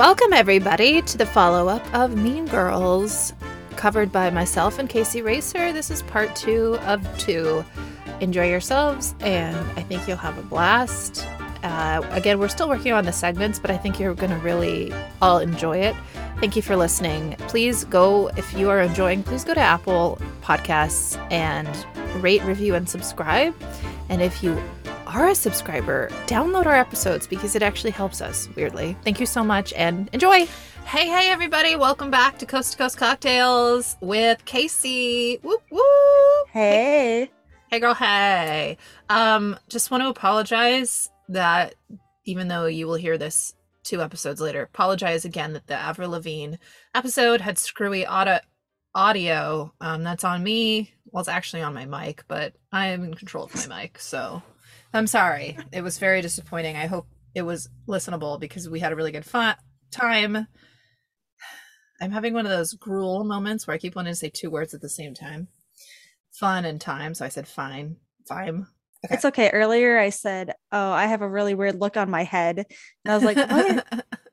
Welcome, everybody, to the follow up of Mean Girls, covered by myself and Casey Racer. This is part two of two. Enjoy yourselves, and I think you'll have a blast. Uh, again, we're still working on the segments, but I think you're going to really all enjoy it. Thank you for listening. Please go, if you are enjoying, please go to Apple Podcasts and rate, review, and subscribe. And if you are a subscriber, download our episodes because it actually helps us, weirdly. Thank you so much and enjoy. Hey, hey, everybody. Welcome back to Coast to Coast Cocktails with Casey. Whoop, whoop. Hey. Hey, girl. Hey. Um, just want to apologize that even though you will hear this two episodes later, apologize again that the Avril Lavigne episode had screwy audio. Audio. Um, that's on me. Well, it's actually on my mic, but I am in control of my mic, so I'm sorry. It was very disappointing. I hope it was listenable because we had a really good fun time. I'm having one of those gruel moments where I keep wanting to say two words at the same time. Fun and time. So I said fine. Fine. Okay. It's okay. Earlier I said, Oh, I have a really weird look on my head. And I was like, What?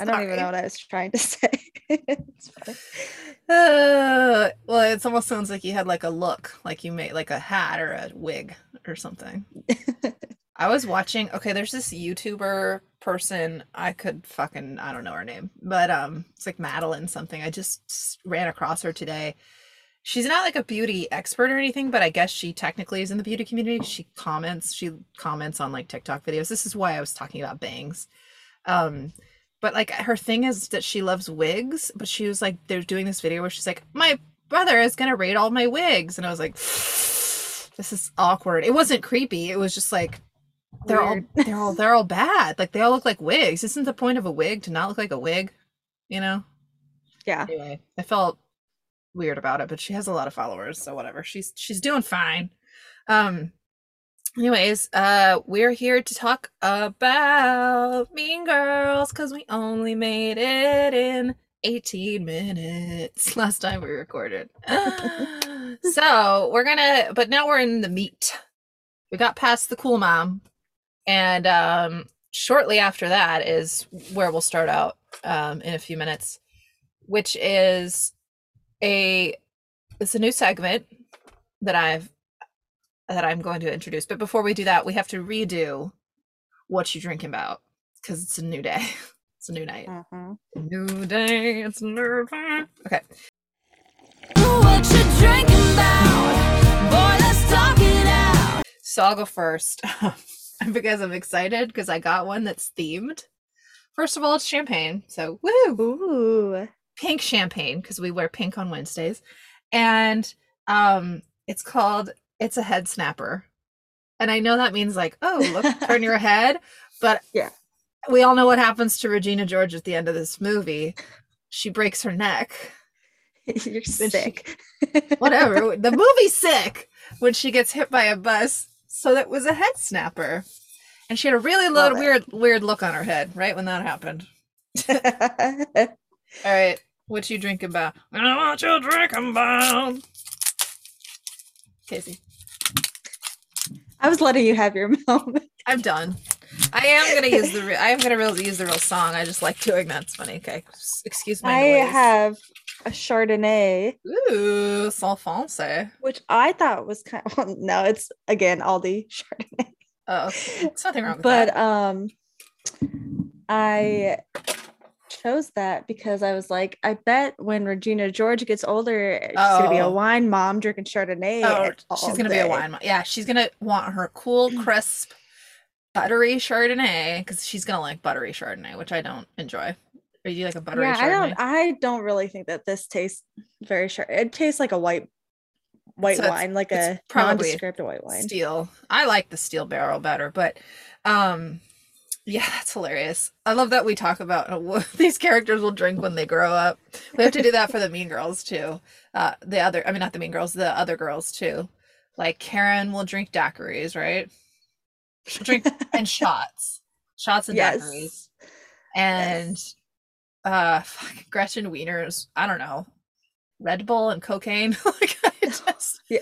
I don't even know what I was trying to say. uh, well, it almost sounds like you had like a look, like you made like a hat or a wig or something. I was watching. Okay, there's this YouTuber person. I could fucking I don't know her name, but um, it's like Madeline something. I just ran across her today. She's not like a beauty expert or anything, but I guess she technically is in the beauty community. She comments. She comments on like TikTok videos. This is why I was talking about bangs. Um, but like her thing is that she loves wigs but she was like they're doing this video where she's like my brother is gonna raid all my wigs. And i was like this is awkward. It wasn't creepy. It was just like they're Weird. all they're all they're all bad. Like they all look like wigs. Isn't the point of a wig to not look like a wig? You know? Yeah. Anyway i felt weird about it but she has a lot of followers so whatever. She's she's doing fine. Um anyways uh we're here to talk about mean girls because we only made it in 18 minutes last time we recorded. So we're gonna but now we're in the meat. We got past the cool mom and um shortly after that is where we'll start out um in a few minutes which is a it's a new segment that i've that I'm going to introduce. But before we do that, we have to redo what you drinking about because it's a new day. It's a new night. Mm-hmm. New day. It's a new day. Okay. What you drinking about? Boy, let's talk it out. So I'll go first because I'm excited because I got one that's themed. First of all, it's champagne. So woo! Ooh. Pink champagne because we wear pink on Wednesdays, and um, it's called it's a head snapper. And I know that means like, oh, look, turn your head. But yeah, we all know what happens to Regina George at the end of this movie. She breaks her neck. You're sick. She, whatever. the movie's sick when she gets hit by a bus. So that was a head snapper. And she had a really low, weird, weird look on her head, right? When that happened. all right. What you drinking about? I want you drinking about. Casey. I was letting you have your moment. I'm done. I am gonna use the. Re- I am gonna really use the real song. I just like doing that. It's funny. Okay, excuse my. I noise. have a Chardonnay. Ooh, sans français. Which I thought was kind of. Well, no, it's again Aldi Chardonnay. Oh, it's nothing wrong with but, that. But um, I chose that because I was like, I bet when Regina George gets older, she's oh. gonna be a oh. wine mom drinking Chardonnay. Oh, she's gonna day. be a wine mom. Yeah, she's gonna want her cool, crisp, buttery Chardonnay because she's gonna like buttery Chardonnay, which I don't enjoy. Are you like a buttery? Yeah, Chardonnay? I don't. I don't really think that this tastes very sure. It tastes like a white white so wine, like a probably nondescript white wine. Steel. I like the steel barrel better, but um yeah, that's hilarious. I love that we talk about these characters will drink when they grow up. We have to do that for the Mean Girls too. Uh, the other, I mean, not the Mean Girls, the other girls too. Like Karen will drink daiquiris, right? She'll drink and shots, shots and yes. daiquiris, and yes. uh, Gretchen Wieners. I don't know, Red Bull and cocaine. like I just, yeah.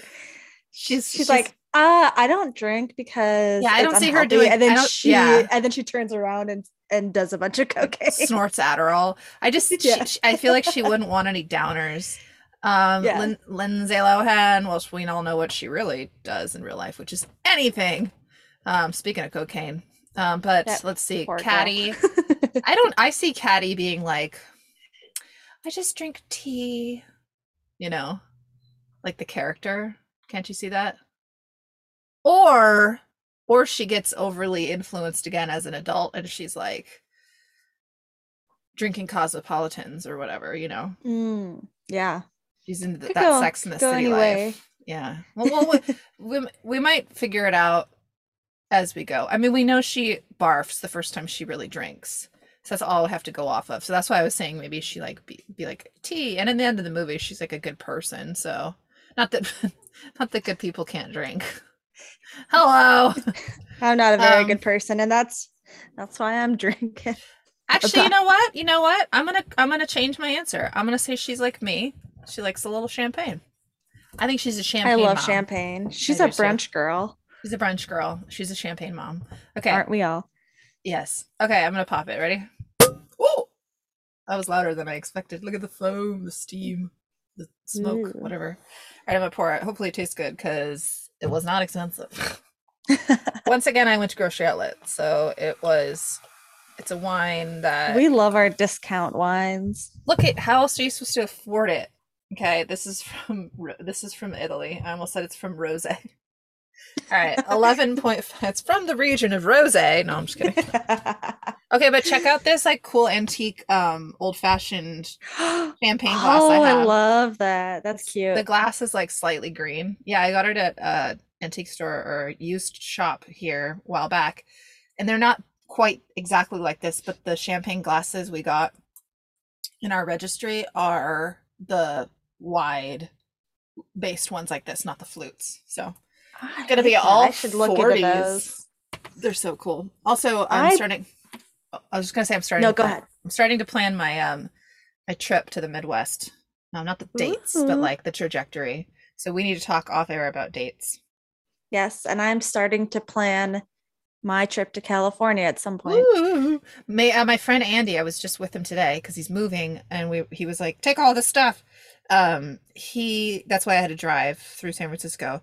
She's, she's, she's like Uh, I don't drink because yeah, I don't see her doing. And then she, yeah. and then she turns around and and does a bunch of cocaine, snorts Adderall. I just, yeah. she, I feel like she wouldn't want any downers. Um, yeah. Lin- Lindsay Lohan, well, we all know what she really does in real life, which is anything. Um, speaking of cocaine, um, but that let's see, Caddy. I don't. I see Caddy being like, I just drink tea, you know, like the character. Can't you see that? Or, or she gets overly influenced again as an adult, and she's like drinking cosmopolitans or whatever, you know. Mm, yeah, she's into that go, Sex in the City anyway. life. Yeah. Well, well we, we we might figure it out as we go. I mean, we know she barfs the first time she really drinks. So that's all I have to go off of. So that's why I was saying maybe she like be, be like tea. And in the end of the movie, she's like a good person. So not that not that good people can't drink. Hello. I'm not a very um, good person, and that's that's why I'm drinking. Actually, you know what? You know what? I'm gonna I'm gonna change my answer. I'm gonna say she's like me. She likes a little champagne. I think she's a champagne. I love mom. champagne. She's a brunch too. girl. She's a brunch girl. She's a champagne mom. Okay. Aren't we all? Yes. Okay, I'm gonna pop it. Ready? Oh, that was louder than I expected. Look at the foam, the steam, the smoke, Ooh. whatever. All right, I'm gonna pour it. Hopefully, it tastes good because it was not expensive. Once again, I went to grocery outlet, so it was. It's a wine that we love our discount wines. Look at how else are you supposed to afford it? Okay, this is from this is from Italy. I almost said it's from Rose. All right, eleven point five. It's from the region of Rose. No, I'm just kidding. okay, but check out this like cool antique, um, old fashioned champagne glass. Oh, I, I, love that. That's cute. The glass is like slightly green. Yeah, I got it at uh antique store or used shop here a while back, and they're not quite exactly like this, but the champagne glasses we got in our registry are the wide based ones like this, not the flutes. So Gonna be all I should look 40s. into those. They're so cool. Also, I'm I... starting. I was just gonna say I'm starting. No, go ahead. I'm starting to plan my um my trip to the Midwest. No, not the dates, Ooh. but like the trajectory. So we need to talk off air about dates. Yes, and I'm starting to plan my trip to California at some point. Ooh. May uh, my friend Andy, I was just with him today because he's moving, and we he was like, "Take all this stuff." Um, he that's why I had to drive through San Francisco,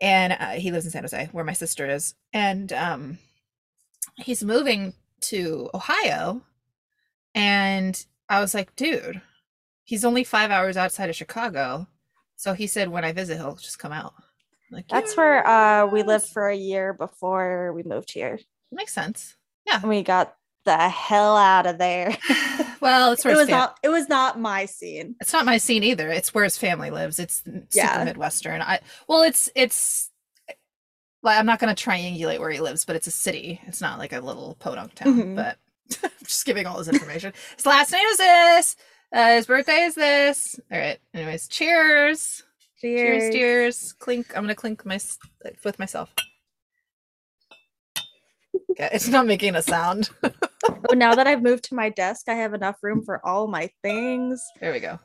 and uh, he lives in San Jose, where my sister is, and um, he's moving to Ohio, and I was like, dude, he's only five hours outside of Chicago, so he said when I visit, he'll just come out. like, that's yes. where uh, we lived for a year before we moved here. Makes sense. Yeah, we got the hell out of there. well, it's where it was fam- not. It was not my scene. It's not my scene either. It's where his family lives. It's yeah. super midwestern. I well, it's it's like I'm not going to triangulate where he lives, but it's a city. It's not like a little podunk town. Mm-hmm. But I'm just giving all this information. his last name is this. Uh, his birthday is this. All right. Anyways, cheers. Cheers. Cheers. Cheers. Clink. I'm gonna clink my with myself. Okay, it's not making a sound. oh, now that I've moved to my desk, I have enough room for all my things. There we go.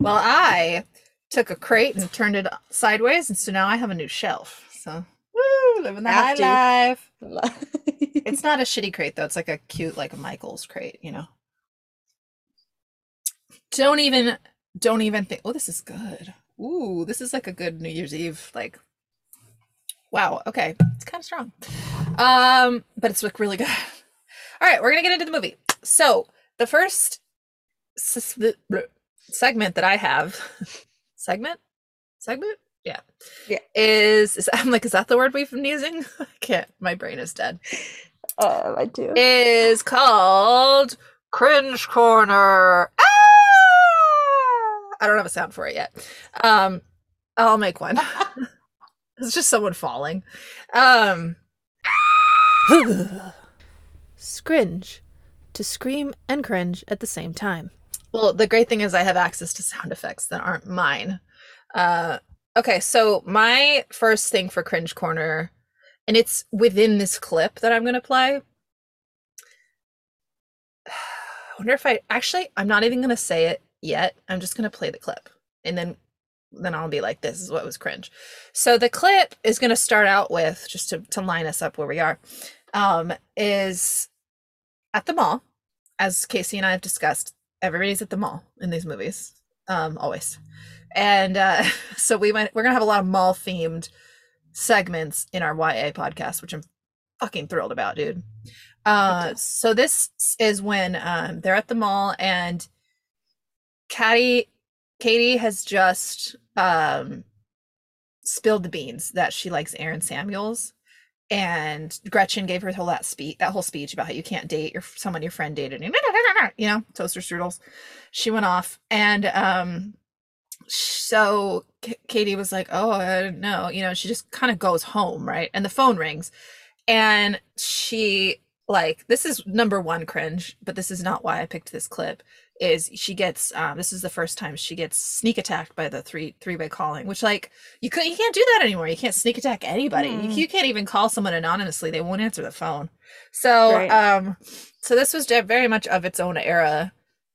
Well, I took a crate and turned it sideways, and so now I have a new shelf. So, woo, living the high life. it's not a shitty crate though. It's like a cute, like a Michael's crate, you know. Don't even, don't even think. Oh, this is good. Ooh, this is like a good New Year's Eve, like Wow. Okay. It's kind of strong. Um, but it's like really good. All right, we're gonna get into the movie. So the first s- segment that I have, segment, segment, yeah, yeah, is, is I'm like, is that the word we've been using? I can't. My brain is dead. Uh, I do. Is called cringe corner. Ah! I don't have a sound for it yet. Um, I'll make one. It's just someone falling. Um Scringe. To scream and cringe at the same time. Well, the great thing is I have access to sound effects that aren't mine. Uh okay, so my first thing for cringe corner and it's within this clip that I'm going to play. I wonder if I actually I'm not even going to say it yet. I'm just going to play the clip and then then I'll be like, this is what was cringe. So the clip is going to start out with just to to line us up where we are, um, is at the mall, as Casey and I have discussed. Everybody's at the mall in these movies, um, always, and uh, so we went. We're gonna have a lot of mall themed segments in our YA podcast, which I'm fucking thrilled about, dude. Uh, so this is when um, they're at the mall and Caddy Katie has just um spilled the beans that she likes Aaron Samuels. And Gretchen gave her whole that speech, that whole speech about how you can't date your someone your friend dated, you know, toaster strudels. She went off, and um, so K- Katie was like, "Oh, I don't know," you know. She just kind of goes home, right? And the phone rings, and she like this is number one cringe, but this is not why I picked this clip is she gets um, this is the first time she gets sneak attacked by the three three way calling which like you could you can't do that anymore. You can't sneak attack anybody. Mm. you, you, can't even call someone anonymously. They won't answer the phone. So right. um so this was very much of its own era.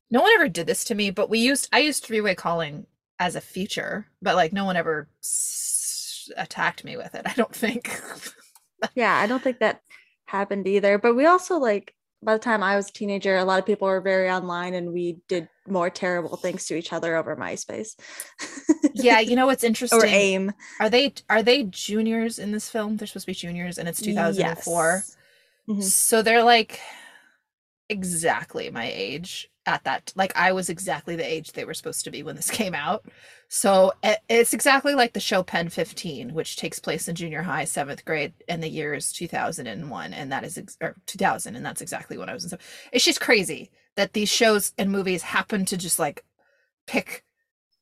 No one ever did this to me but we used i used three way calling as a feature but like no one ever s- attacked me with it i don't think. Yeah i don't think that happened either but we also like by the time I was a teenager, a lot of people were very online and we did more terrible things to each other over MySpace. yeah, you know what's interesting? or AIM. Are they are they juniors in this film? They're supposed to be juniors and it's 2004. Yes. Mm-hmm. So they're like exactly my age at that like I was exactly the age they were supposed to be when this came out. So eh, it's exactly like the show Pen 15, which takes place in junior high, seventh grade, and the year is 2001, and that is ex- or 2000, and that's exactly when I was in. It's just crazy that these shows and movies happen to just like pick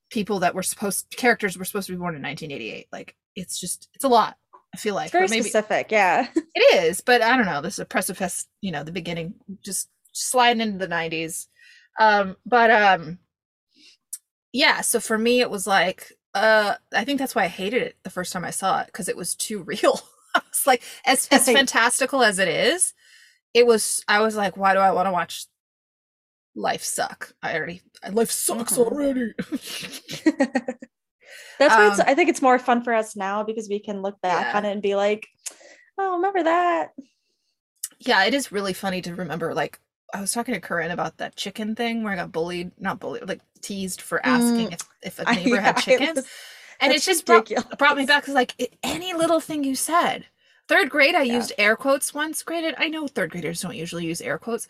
people that were supposed characters were supposed to be born in 1988. Like it's just it's a lot. I feel like it's very maybe, specific, yeah. it is, but I don't know. This is a precipice, you know, the beginning, just sliding into the 90s. Um, but um yeah, so for me it was like uh I think that's why I hated it the first time I saw it because it was too real. It's like as as fantastical as it is, it was I was like, why do I want to watch life suck? I already life sucks mm-hmm. already. That's why um, I think it's more fun for us now because we can look back yeah. on it and be like, oh, remember that. Yeah, it is really funny to remember like I was talking to Corinne about that chicken thing where I got bullied, not bullied, like teased for asking mm, if, if a neighbor I, had chickens. Was, and it just brought, brought, me back because like it, any little thing you said. Third grade, I yeah. used air quotes once. Graded, I know third graders don't usually use air quotes,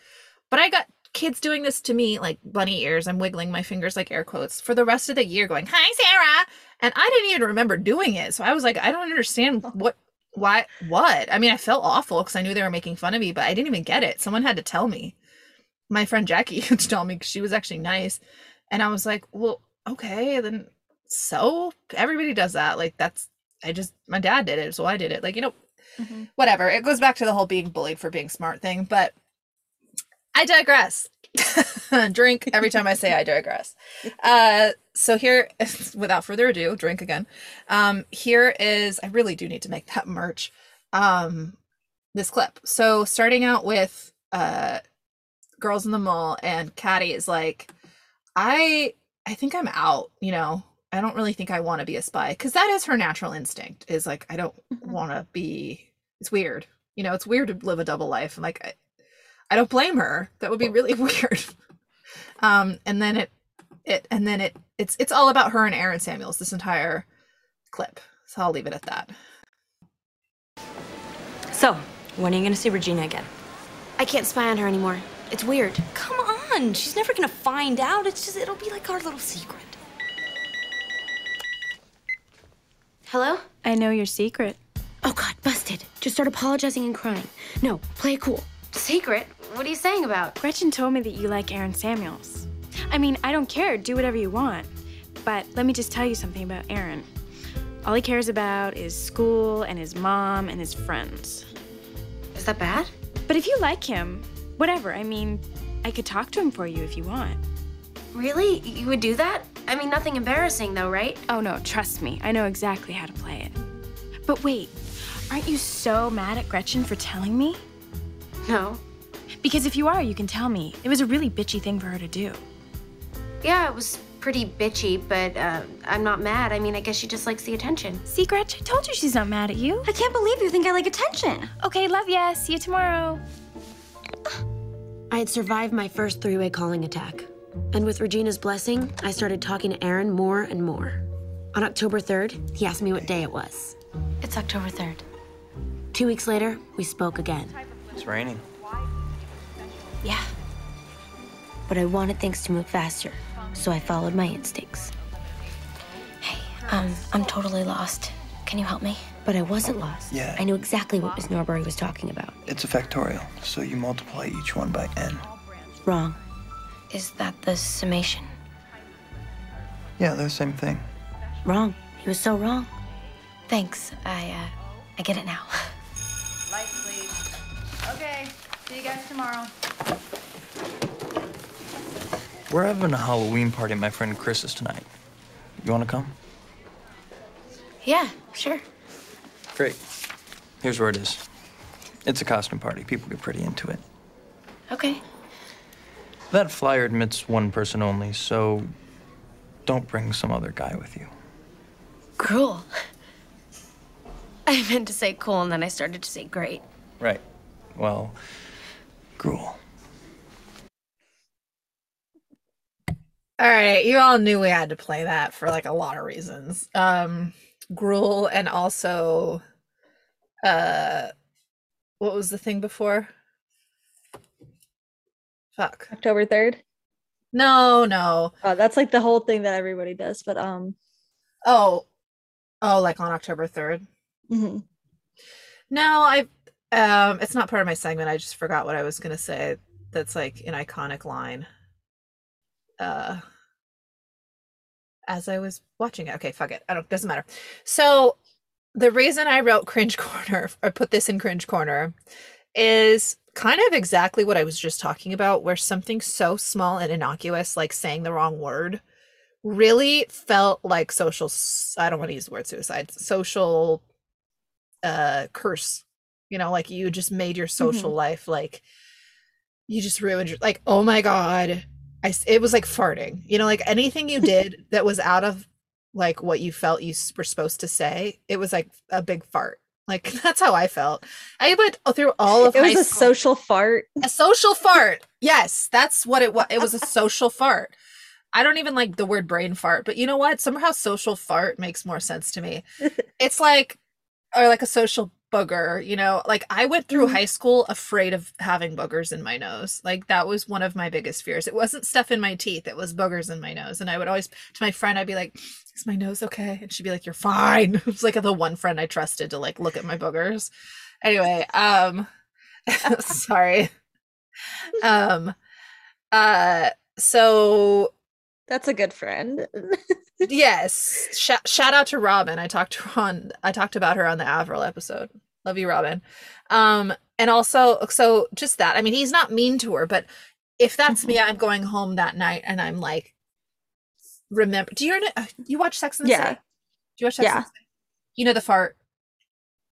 but I got kids doing this to me like bunny ears. I'm wiggling my fingers like air quotes for the rest of the year, going "Hi, Sarah," and I didn't even remember doing it. So I was like, I don't understand what why what i mean i felt awful because i knew they were making fun of me but i didn't even get it someone had to tell me my friend Jackie to tell me she was actually nice. And I was like, well, okay, then so everybody does that. Like that's I just my dad did it, so I did it. Like, you know, mm-hmm. whatever. It goes back to the whole being bullied for being smart thing, but I digress. drink every time I say I digress. Uh so here without further ado, drink again. Um here is I really do need to make that merch. Um this clip. So starting out with uh girls in the mall and Caddy is like, I I think I'm out, you know. I don't really think I want to be a spy because that is her natural instinct. Is like I don't mm-hmm. want to be. It's weird, you know. It's weird to live a double life, and like I, I don't blame her. That would be really weird. um, and then it, it, and then it, it's it's all about her and Aaron Samuels. This entire clip. So I'll leave it at that. So, when are you going to see Regina again? I can't spy on her anymore. It's weird. Come on, she's never gonna find out. It's just, it'll be like our little secret. Hello? I know your secret. Oh god, busted. Just start apologizing and crying. No, play it cool. Secret? What are you saying about? Gretchen told me that you like Aaron Samuels. I mean, I don't care. Do whatever you want. But let me just tell you something about Aaron. All he cares about is school and his mom and his friends. Is that bad? But if you like him, Whatever, I mean, I could talk to him for you if you want. Really? You would do that? I mean, nothing embarrassing though, right? Oh no, trust me. I know exactly how to play it. But wait, aren't you so mad at Gretchen for telling me? No. Because if you are, you can tell me. It was a really bitchy thing for her to do. Yeah, it was pretty bitchy, but uh, I'm not mad. I mean, I guess she just likes the attention. See, Gretchen, I told you she's not mad at you. I can't believe you think I like attention. Okay, love ya. See you tomorrow. I had survived my first three way calling attack. And with Regina's blessing, I started talking to Aaron more and more. On October 3rd, he asked me what day it was. It's October 3rd. Two weeks later, we spoke again. It's raining. Yeah. But I wanted things to move faster, so I followed my instincts. Hey, um, I'm totally lost. Can you help me? But I wasn't lost. Yeah. I knew exactly what Miss Norbury was talking about. It's a factorial, so you multiply each one by n. Wrong. Is that the summation? Yeah, they're the same thing. Wrong. He was so wrong. Thanks. I, uh, I get it now. Lights, please. Okay, see you guys tomorrow. We're having a Halloween party at my friend Chris's tonight. You want to come? yeah, sure. Great. Here's where it is. It's a costume party. People get pretty into it. Okay. That flyer admits one person only, so don't bring some other guy with you. Cruel. I meant to say cool, and then I started to say great. Right. Well, gruel. All right, you all knew we had to play that for like a lot of reasons. Um Gruel and also uh what was the thing before? Fuck. October 3rd. No, no. Oh, that's like the whole thing that everybody does. But um Oh. Oh, like on October 3rd. Mm-hmm. No, I um it's not part of my segment. I just forgot what I was going to say. That's like an iconic line. Uh as I was watching it. Okay, fuck it. I don't doesn't matter. So the reason I wrote cringe corner or put this in cringe corner is kind of exactly what I was just talking about where something so small and innocuous like saying the wrong word really felt like social I don't want to use the word suicide. Social uh curse. You know, like you just made your social life like you just ruined your like oh my god. I it was like farting. You know, like anything you did that was out of like what you felt you were supposed to say, it was like a big fart. Like that's how I felt. I went through all of it was a school- social fart. a social fart. Yes, that's what it was. It was a social fart. I don't even like the word brain fart, but you know what? Somehow social fart makes more sense to me. It's like, or like a social booger, you know? Like I went through Mhm. high school afraid of having boogers in my nose. Like that was one of my biggest fears. It wasn't stuff in my teeth, it was boogers in my nose. And I would always, to my friend, I'd be like, is my nose okay? And she'd be like, you're fine. It was like the one friend I trusted to like look at my boogers. Anyway, um, sorry. Um, uh, so That's a good friend. yes, sh- shout out to Robin. I talked to her on, I talked about her on the Avril episode. Love you, Robin. Um, and also, so just that. I mean, he's not mean to her, but if that's me, I'm going home that night and I'm like, remember? Do you you watch Sex and the Yeah. City? Do you watch Sex Yeah. and the City? You know the fart,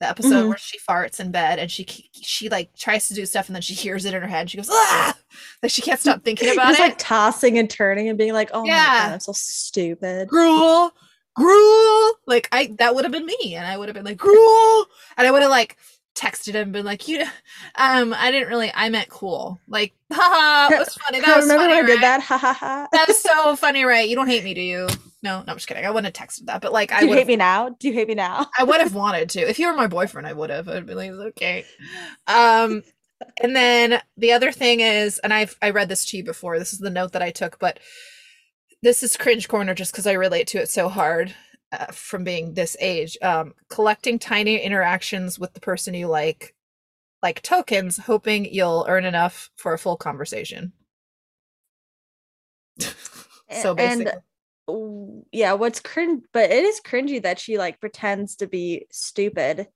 the episode Mhm. where she farts in bed and she she like tries to do stuff and then she hears it in her head. She goes ah, like she can't stop thinking about Just it. like tossing and turning and being like, oh my god, I'm so stupid. gruel, gruel. Like I that would have been me, and I would have been like gruel, and I would have like texted him, and been like, you, know, um, I didn't really, I meant cool. Like, haha, it was funny. That I was remember funny, when I did right? that. Ha ha ha. That was so funny, right? You don't hate me, do you? No, no, I'm just kidding. I wouldn't have texted that, but like, I Do you would. hate me now? Do you hate me now? I would have wanted to. If you were my boyfriend, I would have. I'd be like, okay. Um, and then the other thing is, and I've I read this to you before. This is the note that I took, but this is cringe corner just because I relate to it so hard uh, from being this age. Um, collecting tiny interactions with the person you like, like tokens, hoping you'll earn enough for a full conversation. so basically, and yeah, what's cringe, but it is cringy that she like pretends to be stupid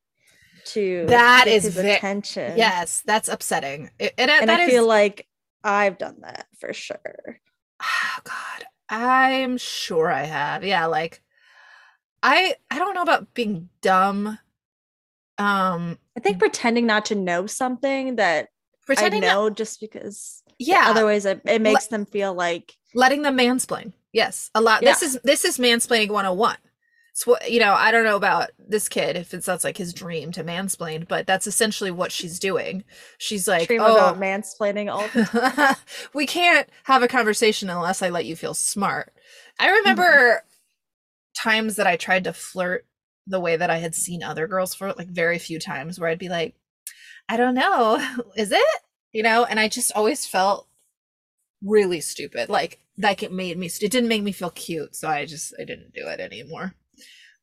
to that is his ve- attention. yes, that's upsetting. It- and and I is- feel like I've done that for sure. Oh God, I'm sure I have. Yeah, like I I don't know about being dumb. Um, I think pretending not to know something that pretending I that- know just because yeah, otherwise it, it makes them feel like letting them mansplain. Yes, a lot. This is this is mansplaining 101. So what you know, I don't know about this kid if it's that's like his dream to mansplain, but that's essentially what she's doing. She's like, Dream oh, about mansplaining all the time. we can't have a conversation unless I let you feel smart. I remember. Times that I tried to flirt the way that I had seen other girls flirt, like very few times where I'd be like, I don't know, is it? You know, and I just always felt really stupid. Like like it made me it didn't make me feel cute, so I just I didn't do it anymore.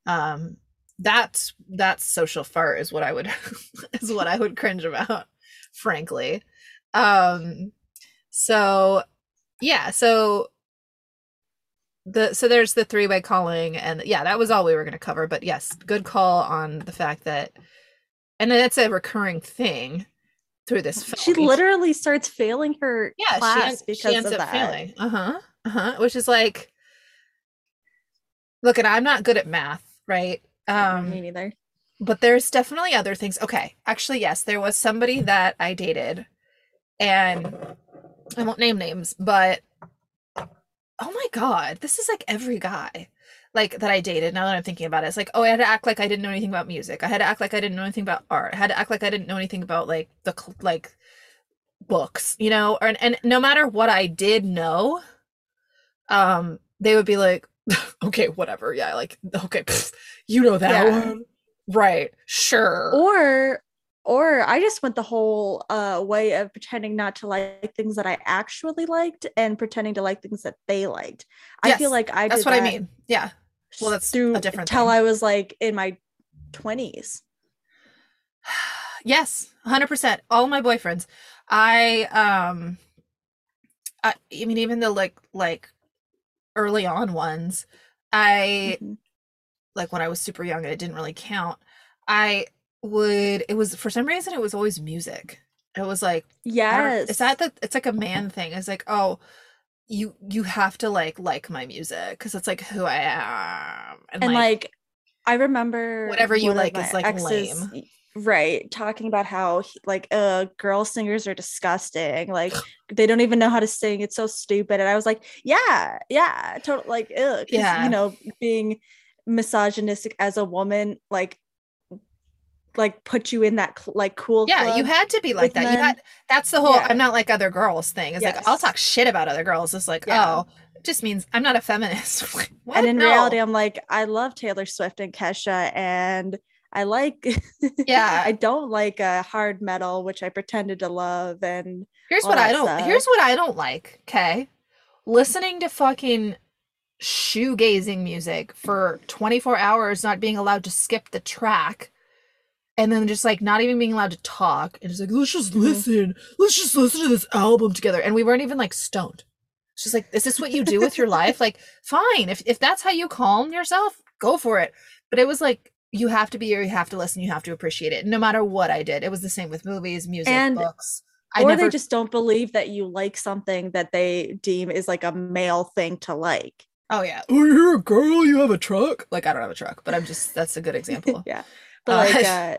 Um that's that's social fart is what I would is what I would cringe about, frankly. Um so yeah, so the so there's the three-way calling and yeah, that was all we were going to cover, but yes, good call on the fact that and it's a recurring thing through this film. She literally starts failing her yeah, class she, because she ends of up that. failing. Uh-huh. Uh-huh. Which is like look, and I'm not good at math, right? Um Me neither. but there's definitely other things. Okay, actually, yes, there was somebody that I dated, and I won't name names, but oh my god, this is like every guy like that I dated. Now that I'm thinking about it, it's like, oh, I had to act like I didn't know anything about music. I had to act like I didn't know anything about art. I had to act like I didn't know anything about like the like books, you know. Or, and no matter what I did know, um, they would be like, okay, whatever, yeah, like okay, pfft, you know that Yeah. one, right? Sure. Or or I just went the whole uh way of pretending not to like things that I actually liked and pretending to like things that they liked. I feel like I That's what I mean. Yeah. Well, that's through a different thing. I was like in my 20s. Yes, 100%. All my boyfriends. I um I, I mean even the like like early on ones, I Mhm. like when I was super young and it didn't really count. I would it was for some reason it was always music. It was like Yes. Is that the it's like a man thing. It's like, oh, you you have to like like my music because it's like who I am. and like, I remember whatever you like is, like, exes- lame. right talking about how like uh girl singers are disgusting like they don't even know how to sing it's so stupid and i was like yeah yeah totally like ugh, Yeah. you know being misogynistic as a woman like like put you in that like cool yeah, you had to be like that. You had that's the whole Yeah. I'm not like other girls thing. It's like I'll talk shit about other girls. It's like, Yeah. oh, it just means I'm not a feminist. Like, and in No. reality i'm like i love taylor swift and kesha and i like Yeah. i don't like uh, hard metal which i pretended to love and Here's what I don't. stuff. Here's what I don't like. Okay, listening to fucking shoegazing music for 24 hours, not being allowed to skip the track, and then just like not even being allowed to talk, and just like let's just Mhm. listen. Let's just listen to this album together, and we weren't even like stoned. It's just like, is this what you do with your life? Like, fine. If if that's how you calm yourself, go for it. But it was like you have to be here, you have to listen, you have to appreciate it. No matter what I did. It was the same with movies, music, And- books. I or never they just don't believe that you like something that they deem is like a male thing to like Oh yeah. Oh, you're a girl. You have a truck. Like I don't have a truck, but I'm just that's a good example. yeah but Uh, like uh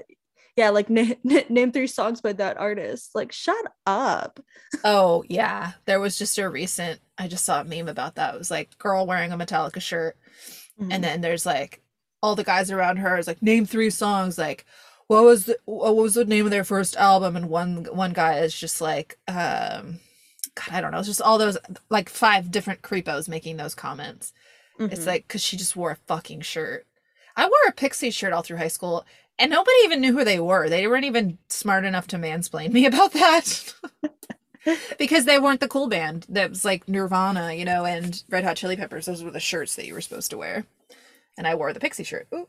yeah like na- na- name three songs by that artist like shut up oh yeah, there was just a recent. I just saw a meme about that. It was like girl wearing a Metallica shirt, Mhm. and then there's like all the guys around her is like name three songs. Like what was the what was the name of their first album? And one one guy is just like um. God, I don't know. It's just all those like five different creepos making those comments. It's Mhm. like because she just wore a fucking shirt. I wore a Pixie shirt all through high school, and nobody even knew who they were. They weren't even smart enough to mansplain me about that. because they weren't the cool band that was like Nirvana, you know, and Red Hot Chili Peppers. Those were the shirts that you were supposed to wear. And I wore the Pixie shirt. Ooh.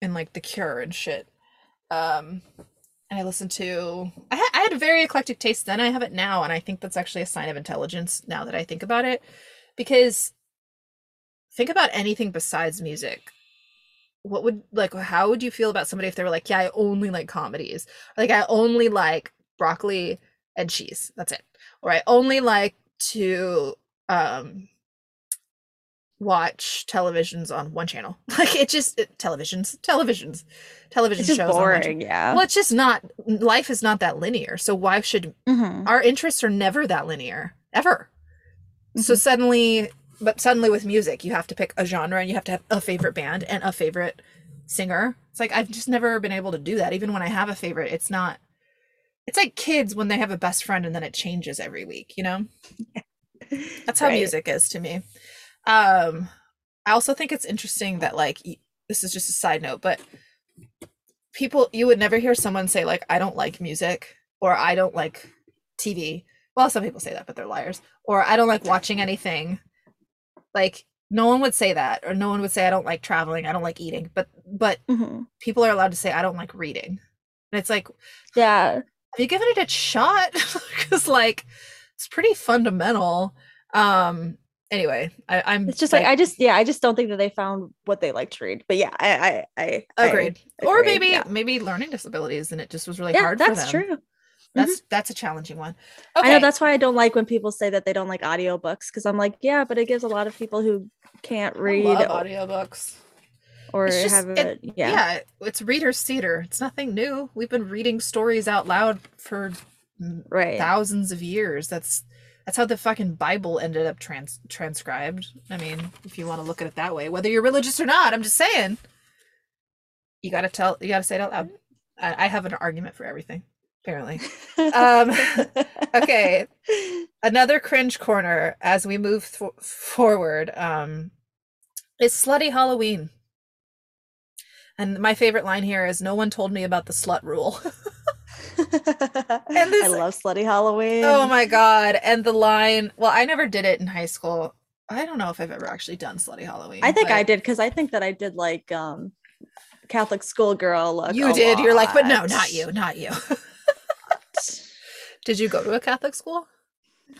And like the Cure and shit. Um and I listened to I, ha- I had a very eclectic taste then. I have it now, and I think that's actually a sign of intelligence now that I think about it. Because think about anything besides music. What would like how would you feel about somebody if they were like, Yeah, I only like comedies. Like I only like broccoli and cheese. That's it. Or I only like to um watch televisions on one channel. Like it just it, televisions, televisions, television shows. on boring channel. yeah Well, it's just not life is not that linear. So why should Mhm. our interests are never that linear ever? So suddenly, but suddenly with music, you have to pick a genre and you have to have a favorite band and a favorite singer. It's like I've just never been able to do that. Even when I have a favorite, it's not. It's like kids when they have a best friend and then it changes every week. You know. That's how Right. music is to me. Um, I also think it's interesting that like this is just a side note, but people you would never hear someone say like I don't like music or I don't like TV. Well, some people say that, but they're liars. Or I don't like watching anything. Like no one would say that, or no one would say I don't like traveling, I don't like eating. But but Mhm. people are allowed to say I don't like reading. And it's like, Yeah. have you given it a shot? Because like it's pretty fundamental. Um anyway, I, I'm It's just like I just yeah, I just don't think that they found what they like to read. But yeah, I I I, I agreed. or maybe yeah. maybe learning disabilities and it just was really yeah, hard for them. that's true. That's mm-hmm. that's a challenging one. I know that's why I don't like when people say that they don't like audiobooks because I'm like, yeah, but it gives a lot of people who can't I read love or, audiobooks. or It's just- have it- yeah. yeah it's reader's theater. It's nothing new. We've been reading stories out loud for Right. thousands of years. That's that's how the fucking bible ended up trans transcribed. I mean if you want to look at it that way whether you're religious or not i'm just saying. You gotta tell you gotta say it out loud. I, I have an argument for everything apparently. Um okay. Another cringe corner as we move th- forward um is slutty halloween. And my favorite line here is no one told me about the slut rule. I this- love slutty Halloween. oh my god. And the line well i never did it in high school. I don't know if i've ever actually done slutty halloween I think I did because I think that I did like um Catholic schoolgirl look. you a did? You're like but no not you not you did you go to a catholic school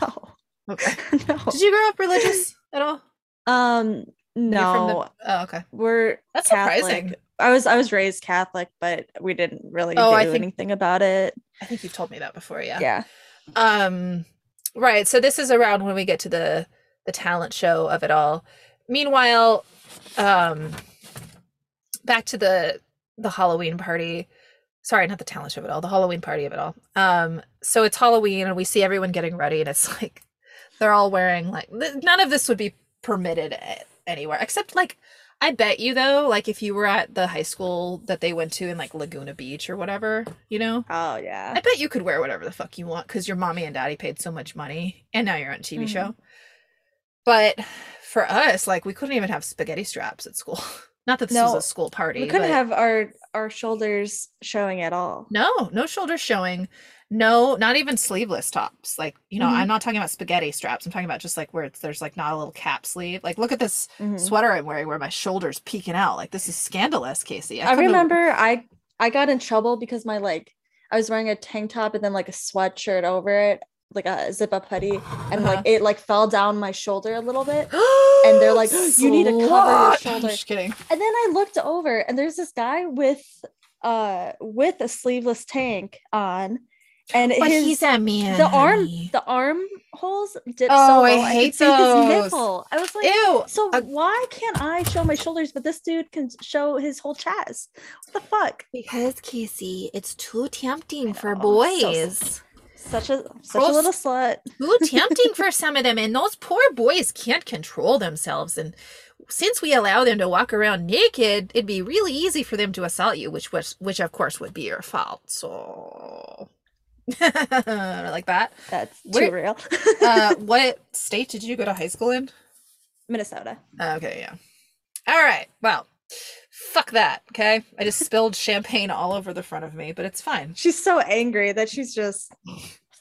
No. okay no. did you grow up religious at all Um no. the- oh okay We're That's Catholic. surprising. I was I was raised Catholic, but we didn't really Oh, do I think- anything about it. i think you've told me that before yeah Yeah. Um right, so this is around when we get to the the talent show of it all. Meanwhile, um back to the the Halloween party. Sorry, not the talent show of it all, the Halloween party of it all. Um so it's Halloween and we see everyone getting ready and it's like they're all wearing like th- none of this would be permitted anywhere except like I bet you though, like if you were at the high school that they went to in like Laguna Beach or whatever, you know, Oh yeah. I bet you could wear whatever the fuck you want because your mommy and daddy paid so much money and now you're on a TV show. Mhm. But for us, like we couldn't even have spaghetti straps at school. Not that this was a school party. we couldn't but- have our our shoulders showing at all. no, no shoulders showing. No, not even sleeveless tops. Like, you know, Mhm. I'm not talking about spaghetti straps. I'm talking about just like where it's there's like not a little cap sleeve. Like, look at this Mhm. sweater I'm wearing where my shoulders peeking out. Like, this is scandalous, Casey. I have- remember I I got in trouble because my like I was wearing a tank top and then like a sweatshirt over it, like a zip up hoodie, and Uh-huh. like it like fell down my shoulder a little bit. and they're like, "You need to cover your shoulder." Just kidding. And then I looked over and there's this guy with uh with a sleeveless tank on and But his he's a man. the arm the arm holes dipped Oh, so I low I, hate those. his nipple. I was like, Ew. so Uh, why can't I show my shoulders, but this dude can show his whole chest? What the fuck? Because Casey, it's too tempting for know, so boys. Such a such a little slut. too tempting for some of them, and those poor boys can't control themselves. And since we allow them to walk around naked, it'd be really easy for them to assault you, which was, which of course would be your fault. So, like that. That's Where- too real. Uh, what state did you go to high school in? Minnesota. Okay, yeah. All right. Well, fuck that. Okay, I just spilled champagne all over the front of me, but it's fine. She's so angry that she's just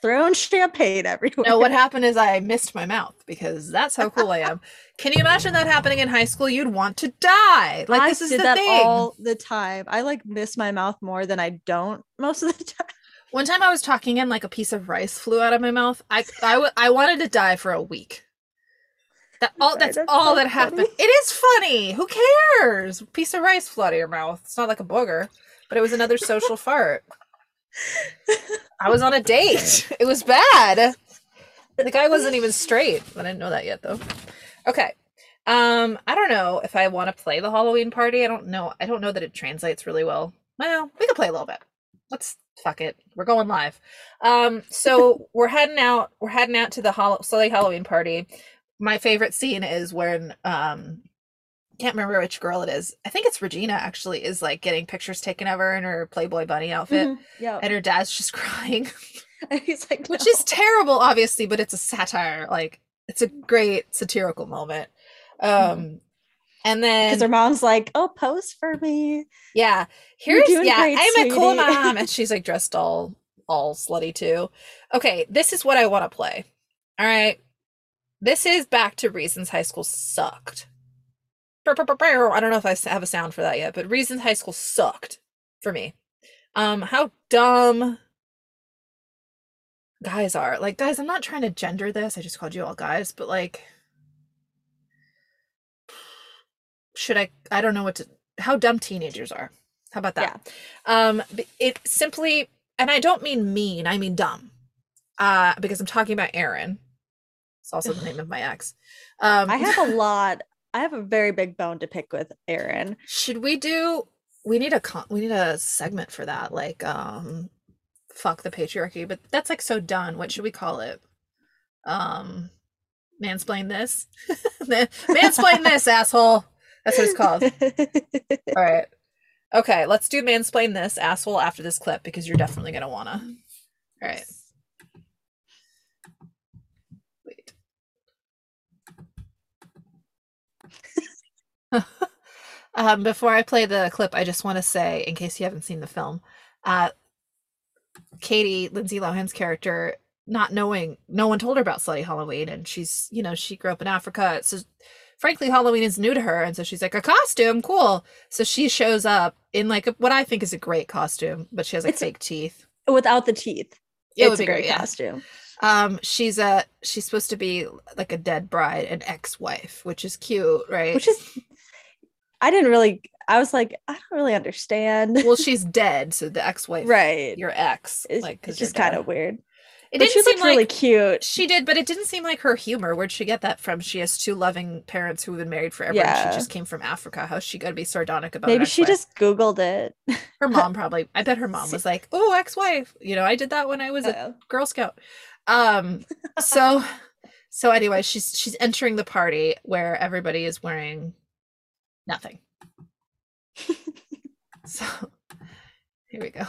throwing champagne everywhere. No, what happened is I missed my mouth because that's how cool I am. Can you imagine that happening in high school? You'd want to die. Like I this is the that thing. all the time. I like miss my mouth more than I don't most of the time. One time I was talking and like a piece of rice flew out of my mouth. I I, w- I wanted to die for a week. That all that's, that's all that happened. funny. It is funny. Who cares? Piece of rice flew out of your mouth. It's not like a booger, but it was another social fart. I was on a date. It was bad. The guy wasn't even straight. I didn't know that yet though. Okay. Um, I don't know if I want to play the Halloween party. I don't know. I don't know that it translates really well. Well, we can play a little bit. Let's fuck it. We're going live. Um, so we're heading out. We're heading out to the Hall- Slutty Halloween party. My favorite scene is when um can't remember which girl it is. I think it's Regina actually is like getting pictures taken of her in her Playboy bunny outfit Mhm, Yeah. and her dad's just crying, And he's like, which is terrible obviously, but it's a satire. Like it's a great satirical moment. Um and then because her mom's like, "Oh, pose for me." Yeah. Here's yeah, great, I'm a cool mom. And she's like dressed all all slutty too. Okay, this is what I want to play. All right. This is back to Reasons High School sucked. I don't know if I have a sound for that yet, but Reasons High School sucked for me. Um, how dumb guys are. Like, guys, I'm not trying to gender this. I just called you all guys, but like should I I don't know what to how dumb teenagers are. How about that? Yeah. Um it simply and I don't mean mean, I mean dumb. Uh because I'm talking about Aaron. It's also the name of my ex. Um I have a lot. I have a very big bone to pick with Aaron. should we do we need a con- we need a segment for that like um fuck the patriarchy, but that's like so done. What should we call it? Um mansplain this. mansplain this asshole. That's what it's called. All right. Okay, let's do mansplain this asshole after this clip because you're definitely gonna wanna. All right. um, before I play the clip, I just want to say, in case you haven't seen the film, uh, Cady, Lindsay Lohan's character, not knowing, no one told her about Slutty Halloween, and she's, you know, she grew up in Africa, so frankly, Halloween is new to her, and so she's like, a costume, cool. So she shows up in like a, what I think is a great costume, but she has like It's- fake teeth. Without the teeth, It it's a great great, yeah. costume. Um, she's a she's supposed to be like a dead bride, an ex-wife, which is cute, right? Which is, I didn't really. I was like, I don't really understand. well, she's dead, so the ex-wife, right. Your ex, It's, like, it's just kind of weird. It but didn't seem looked really like cute. she did, but it didn't seem like her humor. Where'd she get that from? She has two loving parents who've been married forever. and she just came from Africa. How's she gonna be sardonic about? Maybe she just Googled it. her mom probably. I bet her mom was like, "Oh, ex-wife." You know, I did that when I was a Uh, Girl Scout. Um, so, so anyway, she's she's entering the party where everybody is wearing nothing. so, here we go.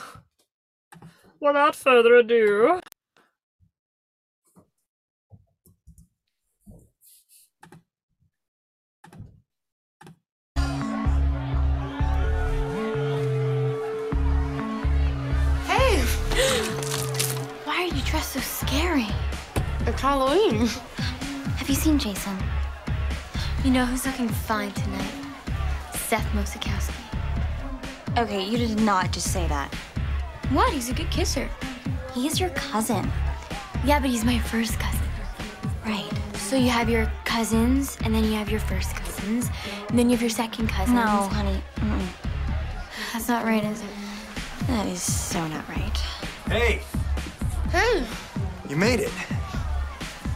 Without further ado. Hey! Why are you dressed so scary? It's Halloween. Have you seen Jason? You know who's looking fine tonight? Seth Mosakowski. Okay, you did not just say that. What? He's a good kisser. He's your cousin. Yeah, but he's my first cousin. Right. So you have your cousins, and then you have your first cousins, and then you have your second cousins. No, honey. Mm-mm. That's not right, is it? That is so not right. Hey! Hey. You made it.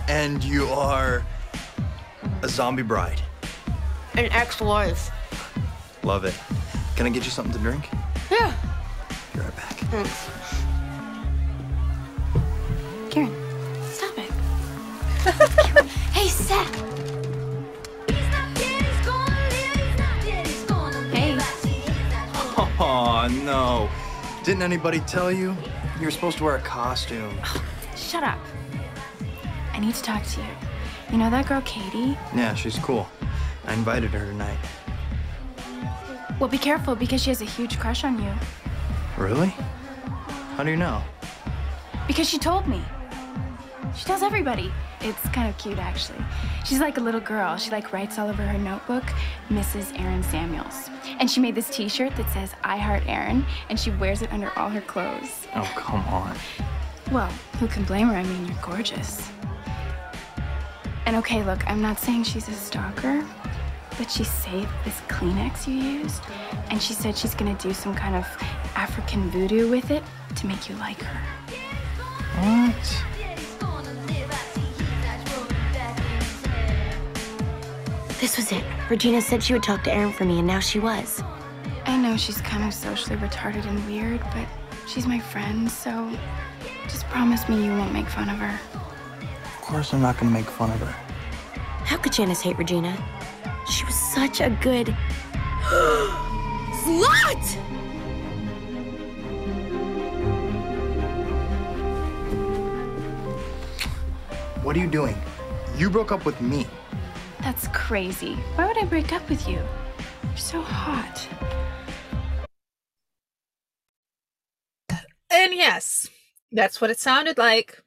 And you are a zombie bride. An ex-wife. Love it. Can I get you something to drink? Yeah. Be right back. Thanks. Karen, stop it. Hey, Seth! Hey. Oh, no. Didn't anybody tell you? You were supposed to wear a costume. Shut up. I need to talk to you. You know that girl, Cady? Yeah, she's cool. I invited her tonight. Well, be careful because she has a huge crush on you. Really? How do you know? Because she told me. She tells everybody. It's kind of cute, actually. She's like a little girl. She like writes all over her notebook, Mrs. Aaron Samuels. And she made this T-shirt that says "I Heart Aaron," and she wears it under all her clothes. Oh, come on. Well, who can blame her? I mean, you're gorgeous. And okay, look, I'm not saying she's a stalker, but she saved this Kleenex you used, and she said she's gonna do some kind of African voodoo with it to make you like her. What? This was it. Regina said she would talk to Aaron for me, and now she was. I know she's kind of socially retarded and weird, but she's my friend, so just promise me you won't make fun of her. Of course I'm not gonna make fun of her. How could Janis hate Regina? She was such a good slut! What are you doing? You broke up with me. That's crazy. Why would I break up with you? You're so hot. And yes, that's what it sounded like.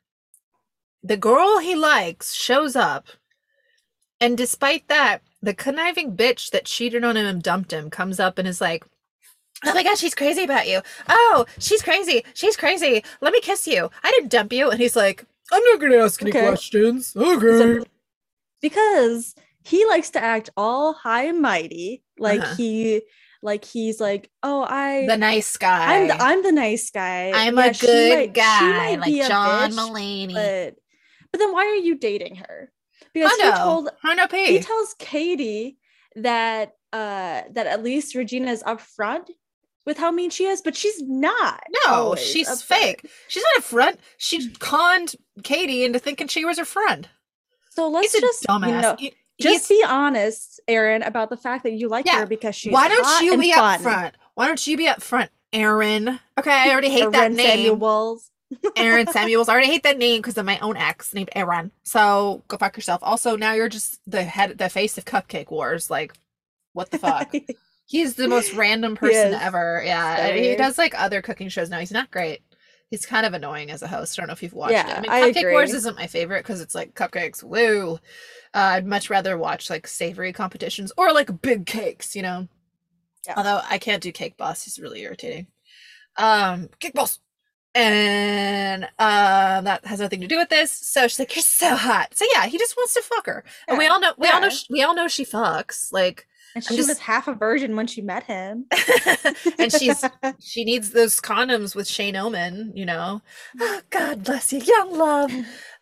The girl he likes shows up, and despite that, the conniving bitch that cheated on him and dumped him comes up and is like, Oh my god, she's crazy about you. Oh, she's crazy. She's crazy. Let me kiss you. I didn't dump you. And he's like, I'm not gonna ask any Okay. questions. Okay. because he likes to act all high and mighty like Uh-huh. he like he's like oh i the nice guy. i'm the, I'm the nice guy I'm Yeah, a good might- guy, like John bitch, Mulaney. but but then why are you dating her because he told Hondo P. he tells cady that uh that at least regina is upfront with how mean she is but she's not No, she's upfront. fake. She's not a front. She conned Cady into thinking she was her friend. so let's just dumbass. you know He- just be honest aaron about the fact that you like Yeah. her because she's Why don't you be fun. up front? Why don't you be up front, Aaron? Okay, I already hate that name. Samuels. Aaron Samuels. I already hate that name because of my own ex named Aaron. So go fuck yourself. Also, now you're just the head, the face of Cupcake Wars. Like, what the fuck? He's the most random person ever. Yeah, he does like other cooking shows now. He's not great. He's kind of annoying as a host. I don't know if you've watched it. Yeah, I mean, I Cupcake Wars isn't my favorite because it's like cupcakes. Woo. Uh, I'd much rather watch like savory competitions or like big cakes. You know. Yeah. Although I can't do Cake Boss. He's really irritating. Um, Cake Boss. And uh, that has nothing to do with this. So she's like, "You're so hot." So yeah, he just wants to fuck her, and we all know, we all know, Yeah. sh- we all know she fucks. Like, And she just- was half a virgin when she met him. and she's she needs those condoms with Shane Omen, you know. Oh, God bless you, young love.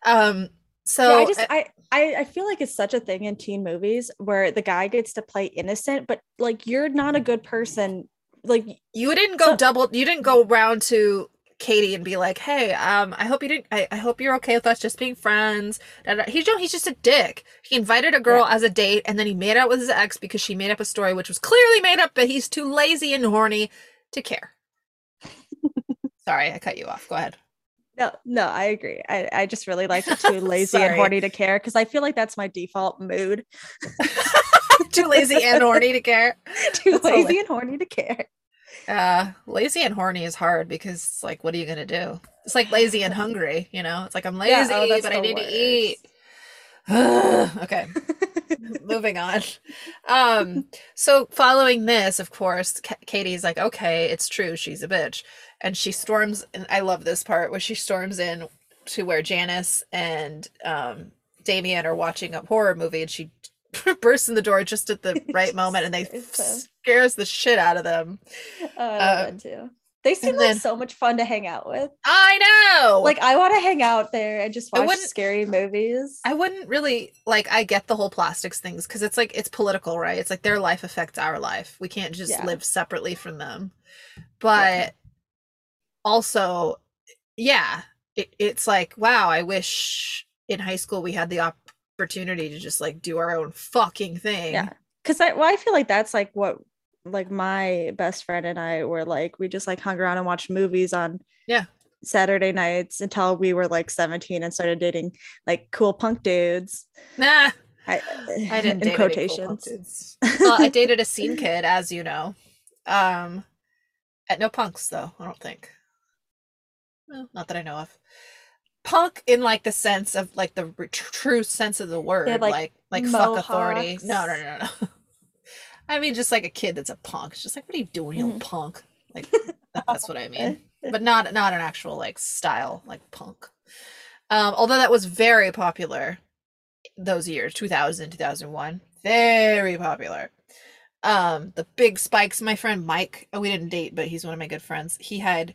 Um, so yeah, I just I, I I feel like it's such a thing in teen movies where the guy gets to play innocent, but like you're not a good person. Like you didn't go double. You didn't go round to Cady and be like, "Hey, um, I hope you didn't. I, I hope you're okay with us just being friends." Da, da. He's no, he's just a dick. He invited a girl as a date, and then he made out with his ex because she made up a story which was clearly made up, but he's too lazy and horny to care. Sorry, I cut you off. Go ahead. no, no, I agree. I, I just really like too lazy and horny to care because I feel like that's my default mood. too lazy and horny to care. too That's lazy and horny to care. Uh, lazy and horny is hard because it's like, what are you gonna do? It's like lazy and hungry, you know? It's like I'm Yeah, lazy, oh, but I need to eat. okay, moving on. Um, so following this, of course, Ka- Cady's like, okay, it's true, she's a bitch, and she storms. And I love this part where she storms in to where Janis and um Damian are watching a horror movie, and she bursts in the door just at the right moment, and they scares the shit out of them. Oh, I Um, too. They seem like then- so much fun to hang out with. I know. Like I want to hang out there and just watch scary movies. I wouldn't really like. I get the whole plastics things because it's like it's political, right? It's like their life affects our life. We can't just Yeah. live separately from them. But also, yeah, it, it's like wow. I wish in high school we had the opportunity to just like do our own fucking thing. Yeah. Cause I well, I feel like that's like what like my best friend and I were like, we just like hung around and watched movies on Yeah. Saturday nights until we were like 17 and started dating like cool punk dudes. Nah, I, I didn't in date any cool punk quotations. dudes. well, I dated a scene kid, as you know. Um, at no punks though. I don't think. Well, not that I know of. Punk in like the sense of like the r- true sense of the word, had, like like, like, fuck authority. mohawks. No, no, no, no. I mean, just like a kid that's a punk. It's just like, what are you doing, you Mm-hmm. punk? Like that's what I mean. But not not an actual like style like punk. Um, although that was very popular those years 2000 2001 very popular um the big spikes my friend mike oh, we didn't date but he's one of my good friends he had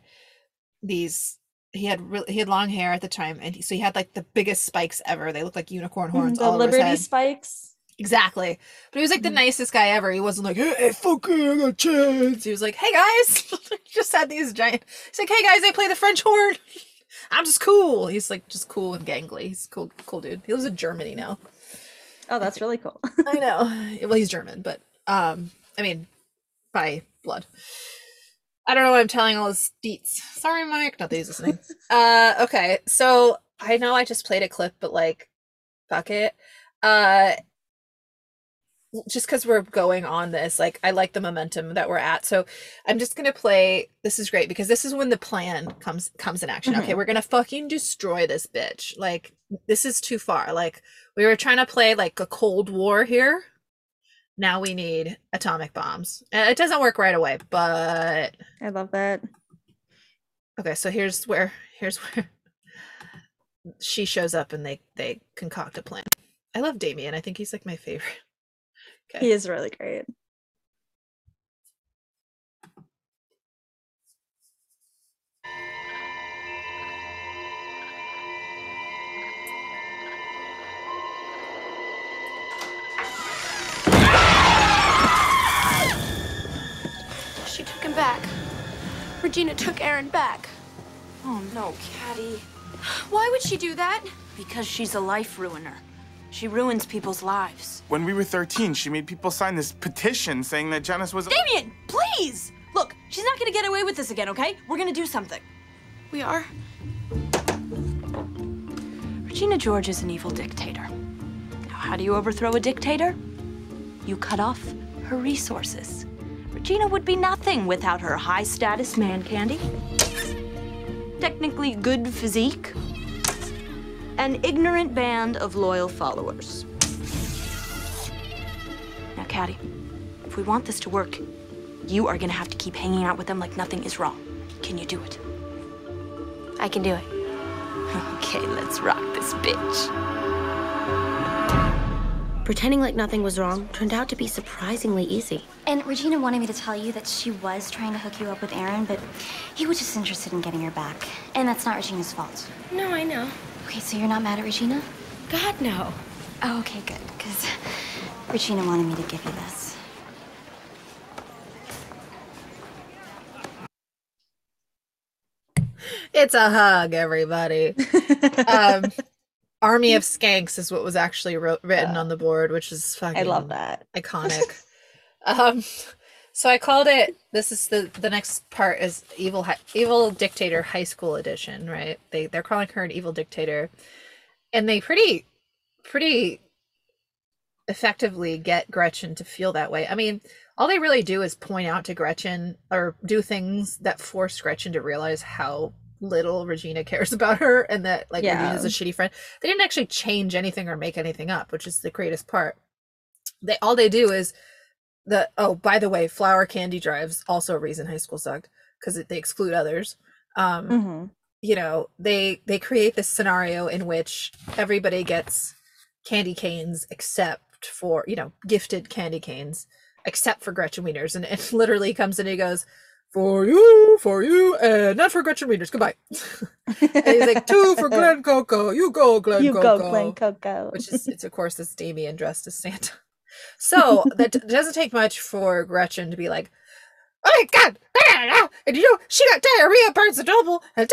these he had really he had long hair at the time and he, so he had like the biggest spikes ever they looked like unicorn horns the all over his Liberty spikes. Exactly but he was like Mm-hmm. the nicest guy ever he wasn't like hey, hey fuck you, i got a chance he was like hey guys just had these giant he's like hey guys I play the french horn i'm just cool he's like just cool and gangly he's a cool cool dude he lives in germany now Oh, that's really cool. I know. Well, he's German, but um, I mean, by blood. I don't know why I'm telling all his deets. Sorry, Mike. Not that he's listening. uh, okay. So I know I just played a clip, but like, fuck it. Uh, just because we're going on this, like, I like the momentum that we're at. So I'm just gonna play. This is great because this is when the plan comes comes in action. Okay, Mhm. we're gonna fucking destroy this bitch. Like, this is too far. Like, we were trying to play like a Cold War here. Now we need atomic bombs. And it doesn't work right away, but I love that. okay. So here's where here's where she shows up and they they concoct a plan. I love Damian. I think he's like my favorite. He is really great. She took him back. Regina took Aaron back. Oh no, Cady. Why would she do that? Because she's a life ruiner. She ruins people's lives. When we were 13, she made people sign this petition saying that Janis was. Damian, please! Look, she's not gonna get away with this again, okay? We're gonna do something. We are? Regina George is an evil dictator. Now, how do you overthrow a dictator? You cut off her resources. Regina would be nothing without her high status man candy, technically good physique, an ignorant band of loyal followers. Now, Cady, if we want this to work, you are gonna have to keep hanging out with them like nothing is wrong. Can you do it? I can do it. Okay, let's rock this bitch. Pretending like nothing was wrong turned out to be surprisingly easy. And Regina wanted me to tell you that she was trying to hook you up with Aaron, but he was just interested in getting her back. And that's not Regina's fault. No, I know. Okay, so you're not mad at Regina? God, no. Oh, okay, good. Because Regina wanted me to give you this. It's a hug, everybody. um, Army of Skanks is what was actually wrote, written on the board, which is fucking I love that. iconic. um, so I called it. This is the the next part is evil evil dictator high school edition, right? They they're calling her an evil dictator, and they pretty pretty effectively get Gretchen to feel that way. I mean, all they really do is point out to Gretchen or do things that force Gretchen to realize how little Regina cares about her and that like Yeah. Regina's a shitty friend. They didn't actually change anything or make anything up, which is the greatest part. They all they do is the oh by the way, flower candy drives also a reason high school sucked because they exclude others. Um Mhm. you know they they create this scenario in which everybody gets candy canes except for you know gifted candy canes except for gretchen wieners and it literally comes in and he goes for you for you and not for gretchen wieners goodbye and he's like two for glen coco you go glen You coco go, Glen Coco. which is it's of course this damian dressed as santa so that doesn't take much for gretchen to be like oh my god ah, and you know she got diarrhea at barnes and noble and,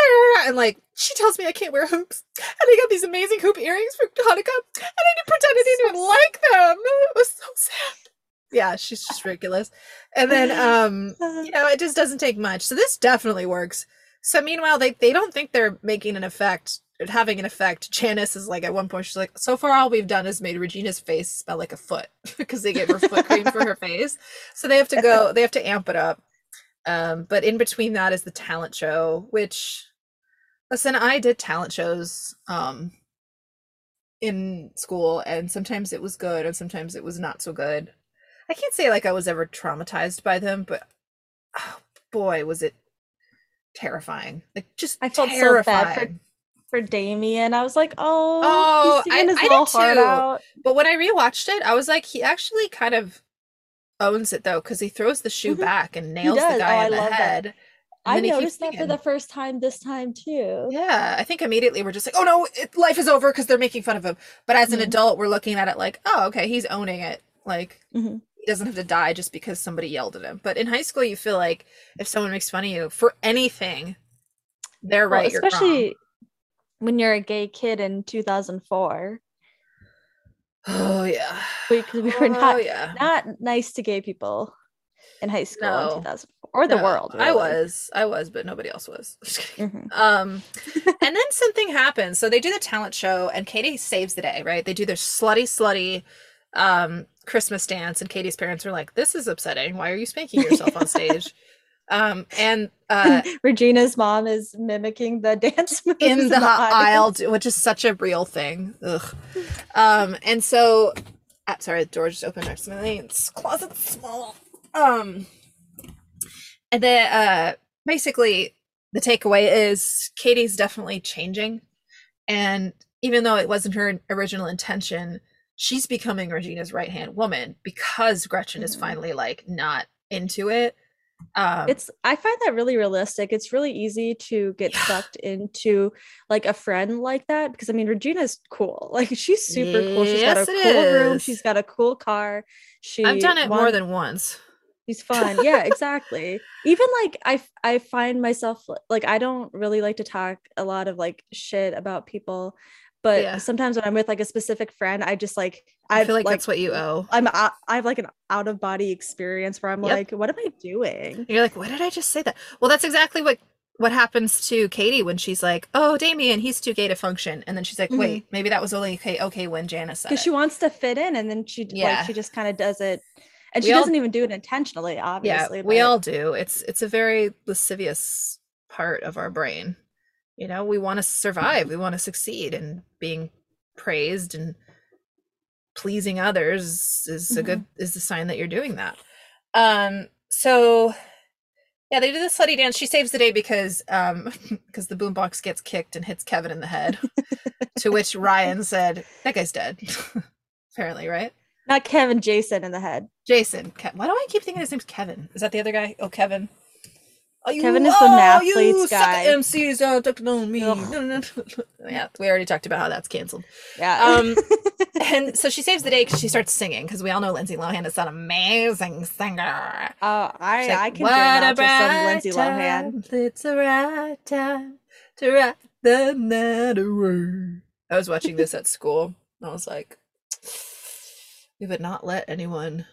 and like she tells me i can't wear hoops and i got these amazing hoop earrings for hanukkah and i didn't pretend i didn't even like them. It was so sad. Yeah she's just ridiculous. And then um you know it just doesn't take much. So this definitely works. So meanwhile they they don't think they're making an effect having an effect. Janis is like at one point she's like so far all we've done is made regina's face smell like a foot because they gave her foot cream for her face. So they have to go they have to amp it up. Um but in between that is the talent show which listen i did talent shows um in school and sometimes it was good and sometimes it was not so good. I can't say like i was ever traumatized by them but oh, boy was it terrifying. Like just I felt terrifying. so bad for for Damian. I was like, oh, Oh, he's I, his I little heart too. out. But when I rewatched it, I was like, he actually kind of owns it though, because he throws the shoe Mhm. back and nails the guy oh, I in the head. that. I noticed that for the first time this time too. Yeah, I think immediately we're just like, oh no, it, life is over because they're making fun of him. But as an Mhm. adult, we're looking at it like, oh, okay, he's owning it. Like Mhm. he doesn't have to die just because somebody yelled at him. But in high school, you feel like if someone makes fun of you for anything, they're Well, right. Oh, especially when you're a gay kid in 2004. Oh yeah. We, we were Oh, not yeah. not nice to gay people in high school No. in 2004 or the No, world. I was. I was, but nobody else was. Mhm. Um, and then something happens. So they do the talent show, and Cady saves the day. Right? They do their slutty, slutty um, Christmas dance, and Cady's parents are like, "This is upsetting. Why are you spanking yourself on stage?" Um, and uh, Regina's mom is mimicking the dance moves in the aisle, audience. d- which is such a real thing. Ugh. Um, and so, uh, sorry, the door just opened next to me. It's closet small. Um, and then uh, basically, the takeaway is Cady's definitely changing, and even though it wasn't her original intention, she's becoming Regina's right hand woman because Gretchen is Mhm. finally like not into it. Um, it's i find that really realistic. It's really easy to get sucked into like a friend like that because i mean regina's cool. Like she's super cool. She's got a cool room. She's got a cool car. She I've done it more than once. she's fun. Yeah exactly. Even like i i find myself like i don't really like to talk a lot of like shit about people but Yeah. sometimes when i'm with like a specific friend i just like I feel like, that's what you owe. i'm out, i have like an out of body experience where i'm Yep. like what am i doing You're like, why did I just say that? Well, that's exactly what what happens to Cady when she's like, "Oh, Damian, he's too gay to function," and then she's like, Mhm. "Wait, maybe that was only okay, okay when Janis said because she wants to fit in and then she Yeah. like she just kind of does it and We she all- doesn't even do it intentionally obviously yeah, we all do. It's it's a very lascivious part of our brain. You know, we want to survive. We want to succeed, and being praised and pleasing others is a good is a sign that you're doing that. Um. So, yeah, they do the slutty dance. She saves the day because um because the boombox gets kicked and hits Kevin in the head. to which Ryan said, "That guy's dead." Apparently, right? not kevin jason in the head Jason. Ke- Why do I keep thinking his name's Kevin? Is that the other guy? Oh, Kevin. Oh, you, Kevin is the oh, Mathletes you suck guy. MCs don't talk on me. yeah, we already talked about how that's canceled. yeah Um, and so she saves the day because she starts singing because we all know Lindsay Lohan is an amazing singer. oh i like, i can "What jam out to some lindsay lohan time, It's the right time to rock the away. I was watching this at school. And I was like, we would not let anyone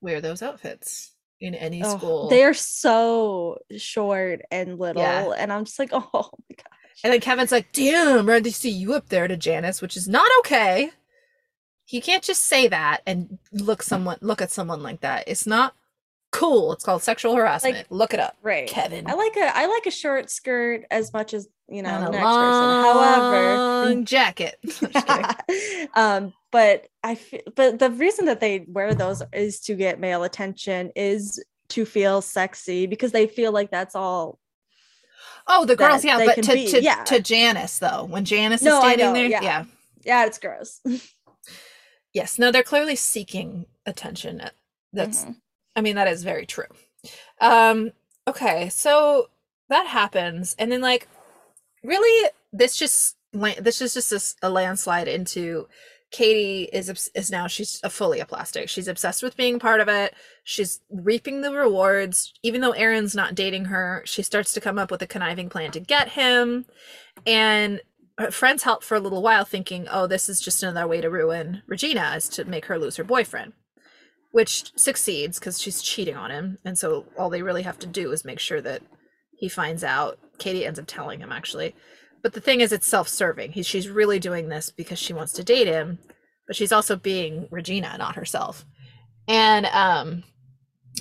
wear those outfits in any Oh, school. they are so short and little Yeah. and i'm just like oh my god And then Kevin's like, damn, ready to see you up there to Janis, which is not okay. He can't just say that and look someone look at someone like that. It's not cool. It's called sexual harassment. look it up. right Kevin. i like a i like a short skirt as much as you know And the next person however long jacket. Just um but i feel but the reason that they wear those is to get male attention is to feel sexy because they feel like that's all Oh, the girls, yeah, but to, be, to, yeah. to Janis though, when Janis No, is standing there, yeah. yeah. yeah it's gross Yes. No, they're clearly seeking attention. That's Mhm. I mean, that is very true. Um, okay, so that happens, and then like really this just this is just a landslide into Cady is is now she's a fully a plastic. She's obsessed with being part of it. She's reaping the rewards. Even though Aaron's not dating her, she starts to come up with a conniving plan to get him. And her friends help for a little while, thinking, "Oh, this is just another way to ruin Regina, is to make her lose her boyfriend." Which succeeds because she's cheating on him, and so all they really have to do is make sure that he finds out. Cady ends up telling him actually, but the thing is, it's self-serving. He's she's really doing this because she wants to date him, but she's also being Regina, not herself. And um,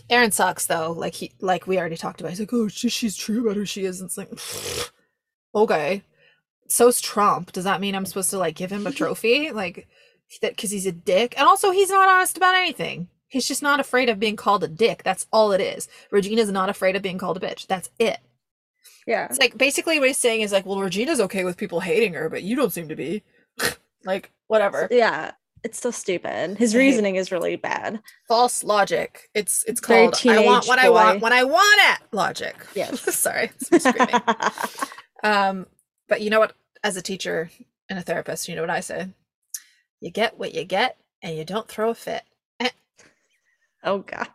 Aaron sucks though. Like he, like we already talked about. He's like, oh, she, she's true about who she is. And it's like, okay. So's Trump. Does that mean I'm supposed to like give him a trophy? like that because he's a dick, and also he's not honest about anything. He's just not afraid of being called a dick. That's all it is. Regina's not afraid of being called a bitch. That's it. yeah It's like basically what he's saying is like, well, Regina's okay with people hating her, but you don't seem to be. like, whatever. yeah it's so stupid his reasoning is really bad False logic. It's it's Very called I want what I want boy. when I want it logic. Yes. Sorry. screaming. um, but you know what? As a teacher and a therapist, you know what I say? You get what you get and you don't throw a fit. Oh god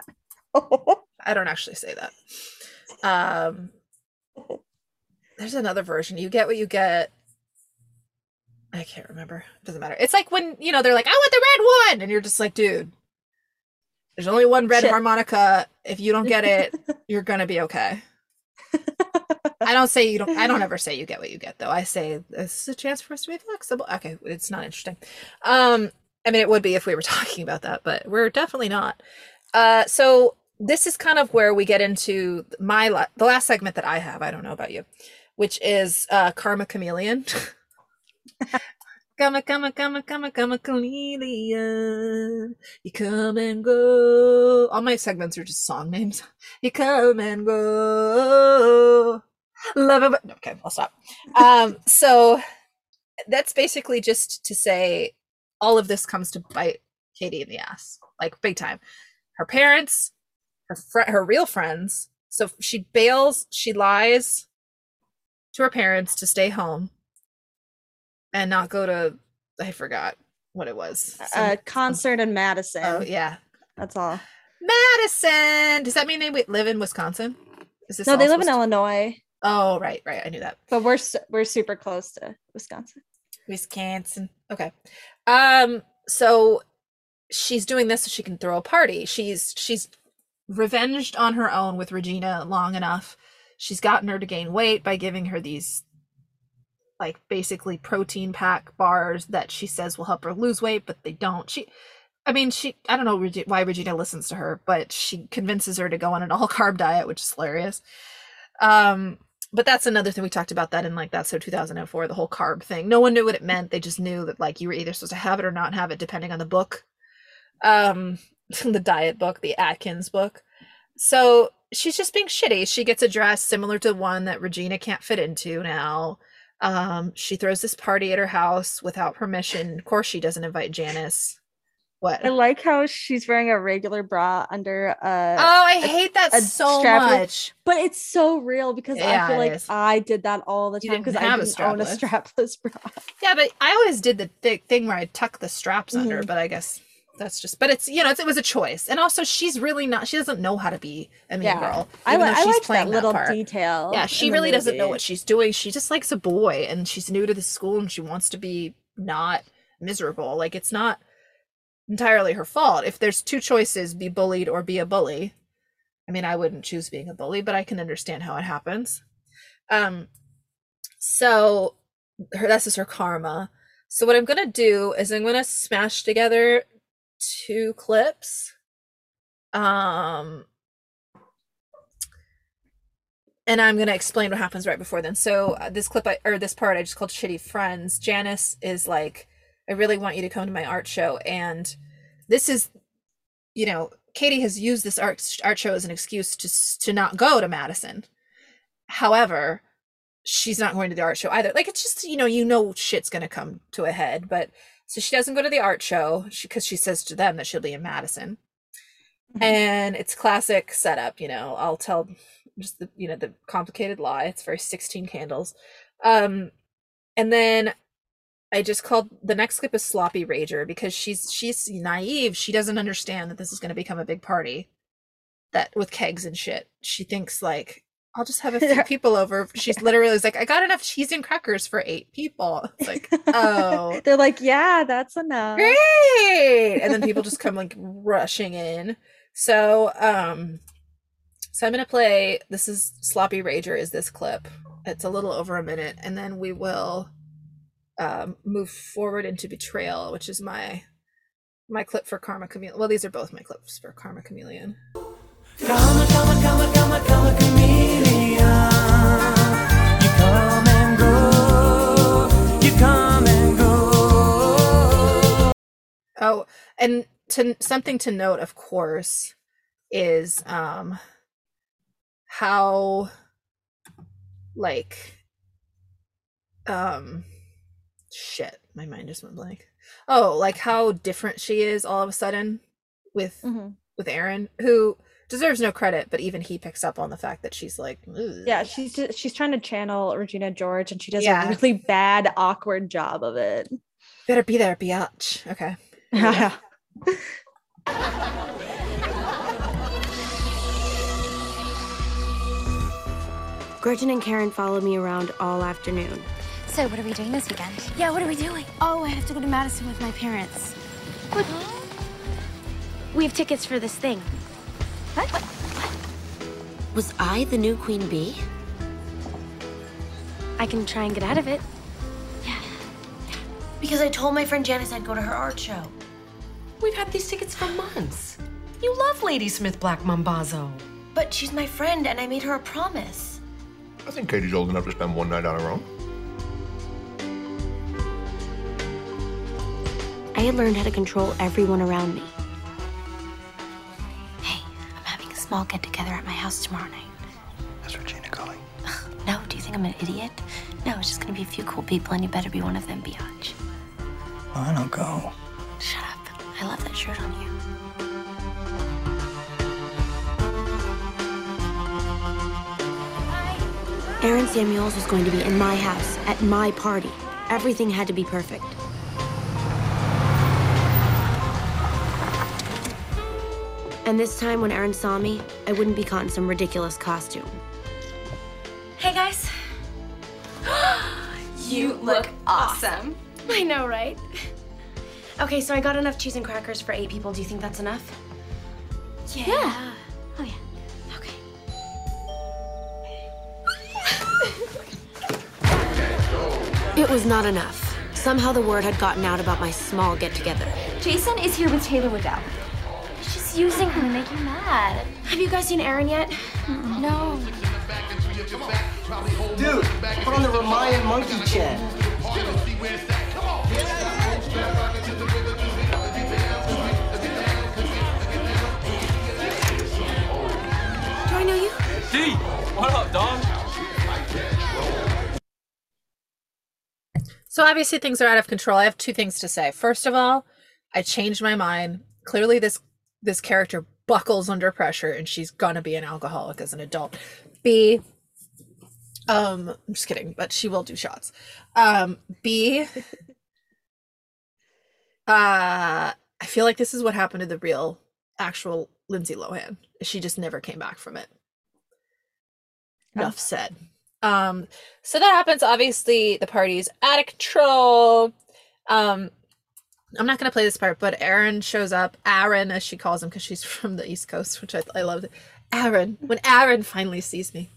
I don't actually say that. Um there's another version. You get what you get I can't remember. It doesn't matter. It's like when you know they're like, "I want the red one," and you're just like, "Dude, there's only one red Shit. harmonica. If you don't get it, you're gonna be okay." I don't say you don't. I don't ever say you get what you get, though. I say this is a chance for us to be flexible. Okay, it's not interesting. Um, I mean, it would be if we were talking about that, but we're definitely not. Uh, so this is kind of where we get into my la- the last segment that I have. I don't know about you, which is uh, Karma Chameleon. Come, come, come, come, come, chameleon. You come and go. All my segments are just song names. You come and go. Love it. but- Okay, I'll stop. Um, so that's basically just to say all of this comes to bite Cady in the ass, like big time. Her parents, her fr- her real friends. So she bails, she lies to her parents to stay home and not go to I forgot what it was. A concert in Madison. Oh yeah, That's all. Madison. Does that mean they live in Wisconsin? Is this No, they live in to- Illinois, Oh right, right. I knew that. but we're su- we're super close to Wisconsin. Wisconsin. Okay. Um. So she's doing this so she can throw a party. She's she's revenged on her own with Regina long enough. She's gotten her to gain weight by giving her these like basically protein pack bars that she says will help her lose weight, but they don't. She I mean, she I don't know why Regina listens to her, but she convinces her to go on an all carb diet, which is hilarious. Um but that's another thing we talked about that in like that's so 2004 the whole carb thing no one knew what it meant they just knew that like you were either supposed to have it or not have it depending on the book um the diet book the atkins book so she's just being shitty she gets a dress similar to one that regina can't fit into now um she throws this party at her house without permission of course she doesn't invite janis what I like how she's wearing a regular bra under a. oh i hate that so strapless- much But it's so real because Yeah, I feel like is. I did that all the time because I have a didn't own a strapless bra. Yeah, but I always did the th- thing where I tuck the straps under, Mhm. but I guess that's just. But it's you know it's, it was a choice, and also she's really not. She doesn't know how to be a mean Yeah. girl. I, even though I she's liked that little part. detail. Yeah, she really doesn't know what she's doing. She just likes a boy, and she's new to the school, and she wants to be not miserable. Like it's not entirely her fault. If there's two choices, be bullied or be a bully. I mean, I wouldn't choose being a bully, but I can understand how it happens. Um, so her this is her karma. So what I'm gonna do is I'm gonna smash together two clips. Um and I'm gonna explain what happens right before then. So uh, this clip I, or this part I just called "Shitty Friends." Janis is like, "I really want you to come to my art show," and this is, you know, Cady has used this art art show as an excuse to to not go to Madison. However, she's not going to the art show either. Like it's just you know you know shit's gonna come to a head, but so she doesn't go to the art show because she says to them that she'll be in Madison, and it's classic setup. You know, I'll tell just the you know the complicated lie. It's very sixteen candles, um, and then I just called the next clip is sloppy rager because she's she's naive. She doesn't understand that this is going to become a big party that with kegs and shit. She thinks like I'll just have a few people over. She's literally like I got enough cheese and crackers for eight people. It's like oh They're like, yeah, that's enough. great and then people just come like rushing in so um so i'm gonna play this is sloppy rager is this clip it's a little over a minute and then we will um move forward into betrayal which is my my clip for karma chameleon well these are both my clips for karma chameleon Oh, and to something to note, of course, is um how like um shit, my mind just went blank. Oh, like how different she is all of a sudden with Mhm. with Aaron, who deserves no credit, but even he picks up on the fact that she's like, "Ugh." Yeah, she's just, she's trying to channel Regina George, and she does Yeah. a really bad, awkward job of it. better be there, biatch. Okay. Yeah. Gretchen and Karen followed me around all afternoon. So, what are we doing this weekend? Yeah, what are we doing? Oh, I have to go to Madison with my parents. What? We have tickets for this thing. What? Was I the new queen bee? I can try and get out of it. Yeah. Because I told my friend Janis I'd go to her art show. We've had these tickets for months. You love Ladysmith Black Mambazo. But she's my friend and I made her a promise. I think Cady's old enough to spend one night on her own. I had learned how to control everyone around me. Small get together at my house tomorrow night. Is Regina going? No, do you think I'm an idiot? No, it's just gonna be a few cool people, and you better be one of them, Biatch. I don't go. Shut up. I love that shirt on you. Aaron Samuels was going to be in my house, at my party. Everything had to be perfect. And this time, when Aaron saw me, I wouldn't be caught in some ridiculous costume. Hey, guys. you look awesome. I know, right? Okay, so I got enough cheese and crackers for eight people. Do you think that's enough? Yeah. Oh, yeah. Okay. it was not enough. Somehow the word had gotten out about my small get together. Jason is here with Taylor Wedell. She's using him to make you mad. Have you guys seen Aaron yet? No. Dude, put on the Ramayan monkey chin. Do I know you? D, what up, dog? So obviously things are out of control. I have two things to say. First of all, I changed my mind. Clearly this this character buckles under pressure and she's gonna be an alcoholic as an adult. B um I'm just kidding, but she will do shots. Um B uh I feel like this is what happened to the real actual Lindsay Lohan. She just never came back from it. Enough said. Um, so that happens. Obviously, the party's out of control. Um, I'm not gonna play this part, but Aaron shows up. Aaron, as she calls him, because she's from the East Coast, which I, I loved. Aaron, when Aaron finally sees me,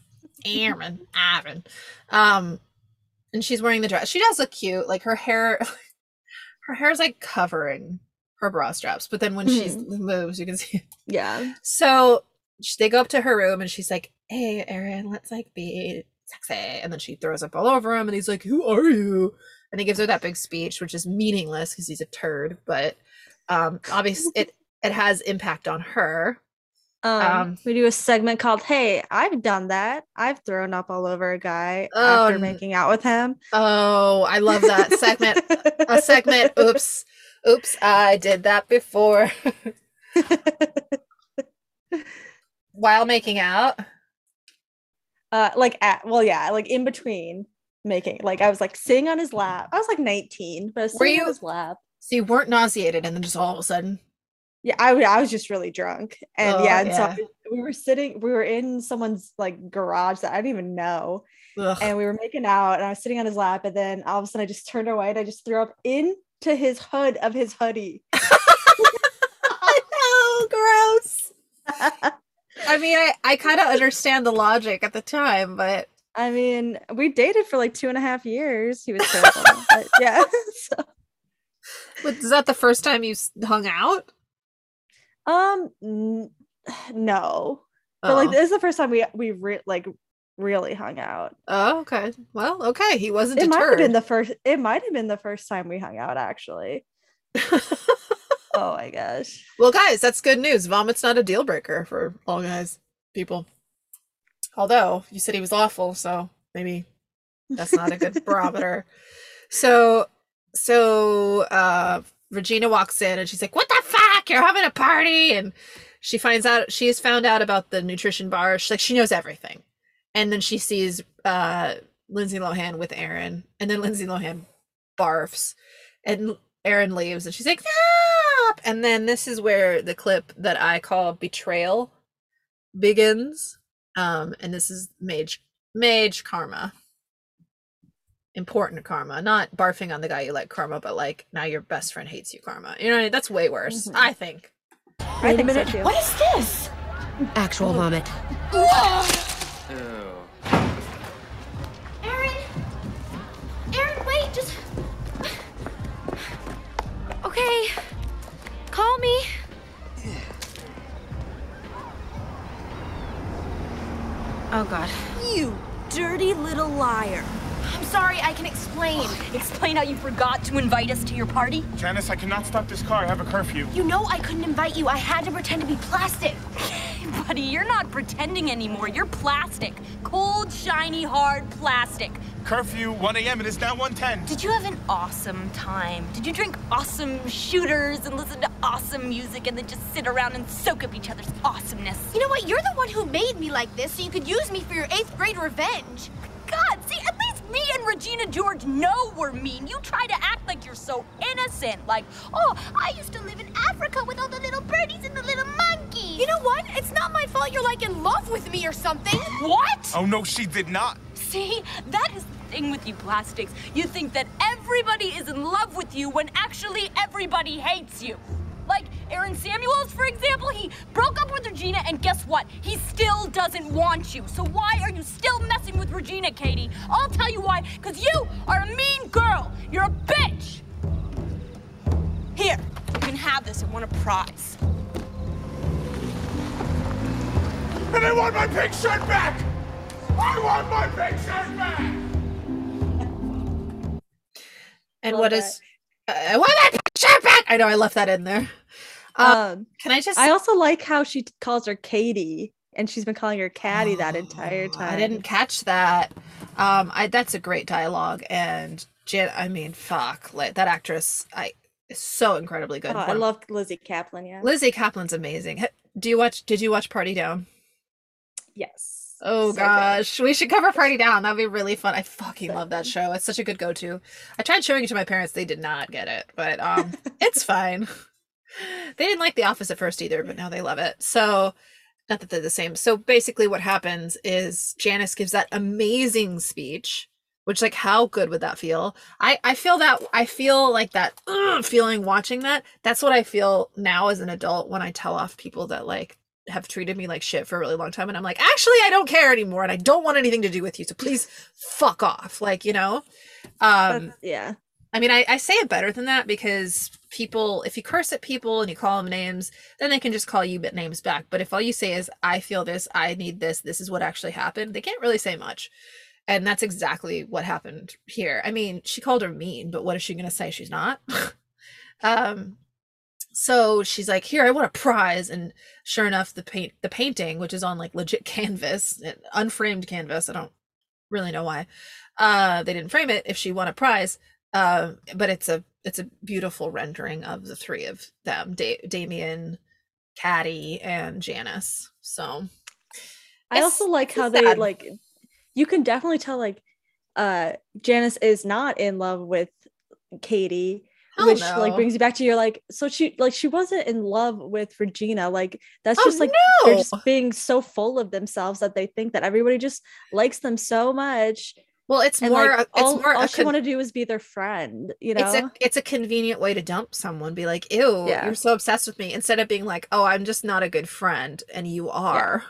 Aaron, Aaron, um, and she's wearing the dress. She does look cute. Like her hair, her hair's like covering her bra straps, but then when she moves, you can see. Yeah. So they go up to her room, and she's like, "Hey, Aaron, let's like be sexy," and then she throws up all over him, and he's like, "Who are you?" And he gives her that big speech, which is meaningless because he's a turd, but um, obviously it it has impact on her. Um, Um, we do a segment called "Hey, I've done that. I've thrown up all over a guy Oh, after making out with him." Oh, I love that segment. a segment. Oops, oops, I did that before. While making out. Uh, like at well, yeah, like in between making. Like I was like sitting on his lap. I was like 19, but I was Were sitting you- on his lap. So you weren't nauseated, and then just all of a sudden, Yeah, I was just really drunk, and Oh, yeah, and so yeah. I- we were sitting, we were in someone's like garage that I didn't even know, Ugh. and we were making out, and I was sitting on his lap, and then all of a sudden I just turned away and I just threw up into his hood of his hoodie. oh, gross. I mean, I, I kind of understand the logic at the time, but I mean, we dated for like two and a half years. He was terrible, but yeah. so, was that the first time you hung out? um, n- no, but like Oh. this is the first time we we re- like really hung out. Oh, okay. Well, okay. He wasn't It might have been the first. It might have been the first time we hung out, actually. oh my gosh. Well, guys, that's good news. Vomit's not a deal breaker for all guys, people. Although you said he was awful, so maybe that's not a good barometer. So, so uh, Regina walks in and she's like, "What the fuck? You're having a party!" And she finds out she has found out about the nutrition bar. She's like, she knows everything. And then she sees uh, Lindsay Lohan with Aaron, and then Lindsay Lohan barfs, and Aaron leaves, and she's like, "Stop!" And then this is where the clip that I call betrayal begins. Um, and this is Mage Mage Karma important karma, not barfing on the guy you like karma, but like now your best friend hates you karma. You know, what I mean? that's way worse. Mhm. I think. I think so too. What is this? Actual vomit. Aaron! Aaron, wait, just. Okay. Call me. Oh, God. You dirty little liar. I'm sorry, I can explain. Explain how you forgot to invite us to your party? Janis, I cannot stop this car. I have a curfew. You know I couldn't invite you. I had to pretend to be plastic. Buddy, you're not pretending anymore. You're plastic. Cold, shiny, hard plastic. Curfew, 1 a.m. And It is now 1:10. Did you have an awesome time? Did you drink awesome shooters and listen to awesome music and then just sit around and soak up each other's awesomeness? You know what? You're the one who made me like this so you could use me for your eighth grade revenge. God, see, at least me and Regina George know we're mean. You try to act like you're so innocent, like, Oh, I used to live in Africa with all the little birdies and the little monkeys. You know what? It's not my fault you're like in love with me or something. what? Oh no, she did not. See, that is the thing with you plastics. You think that everybody is in love with you when actually everybody hates you. Like Aaron Samuels, for example, he broke up with Regina, and guess what? He still doesn't want you. So why are you still messing with Regina, Katie? I'll tell you why. Because you are a mean girl. You're a bitch. Here, you can have this and won a prize. And I want my pink shirt back! I want my pink shirt back! And Love what is? Uh, I want my shirt back. I know I left that in there. Um, Um, can I just? I also like how she calls her Katie, and she's been calling her Caddy that entire time. I didn't catch that. Um, I that's a great dialogue, and Jan. I mean, fuck, like that actress. I is so incredibly good. Oh, I love Lizzy Caplan. Yeah. Lizzy Caplan's amazing. Do you watch? Did you watch Party Down? Yes. Oh So good. gosh, we should cover Party Down. That'd be really fun. I fucking love that show. It's such a good go-to. I tried showing it to my parents; they did not get it, but um, it's fine. They didn't like The Office at first either, but now they love it. So, not that they're the same. So basically, what happens is Janis gives that amazing speech. Which, like, how good would that feel? I I feel that I feel like that feeling watching that. That's what I feel now as an adult when I tell off people that like have treated me like shit for a really long time and I'm like, actually I don't care anymore and I don't want anything to do with you. So please fuck off. Like, you know? Um yeah. I mean I, I say it better than that because people if you curse at people and you call them names, then they can just call you names back. But if all you say is I feel this, I need this, this is what actually happened, they can't really say much. And that's exactly what happened here. I mean, she called her mean, but what is she gonna say she's not? um so she's like here i want a prize and sure enough the paint the painting which is on like legit canvas unframed canvas i don't really know why uh they didn't frame it if she won a prize uh, but it's a it's a beautiful rendering of the three of them da- damian cady and janis so I also like how they like you can definitely tell like uh Janis is not in love with Katie which no. like brings you back to your like so she like she wasn't in love with Regina like that's Oh, just like they're just being so full of themselves that they think that everybody just likes them so much well it's and more like, it's all, more all she con- want to do is be their friend you know it's a it's a convenient way to dump someone be like ew Yeah. you're so obsessed with me instead of being like oh i'm just not a good friend and you are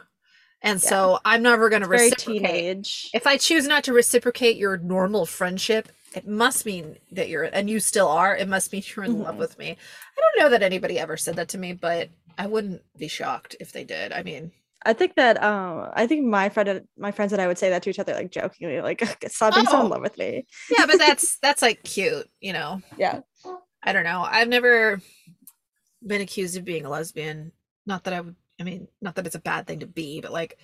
and Yeah. so i'm never going to reciprocate teenage if i choose not to reciprocate your normal friendship it must mean that you're and you still are it must mean you're in love Mhm. with me i don't know that anybody ever said that to me but i wouldn't be shocked if they did i mean I think that um I think my friend and my friends and I would say that to each other like jokingly like stop being so Oh. in love with me yeah but that's that's like cute you know yeah I don't know. I've never been accused of being a lesbian. Not that I would, I mean, not that it's a bad thing to be, but like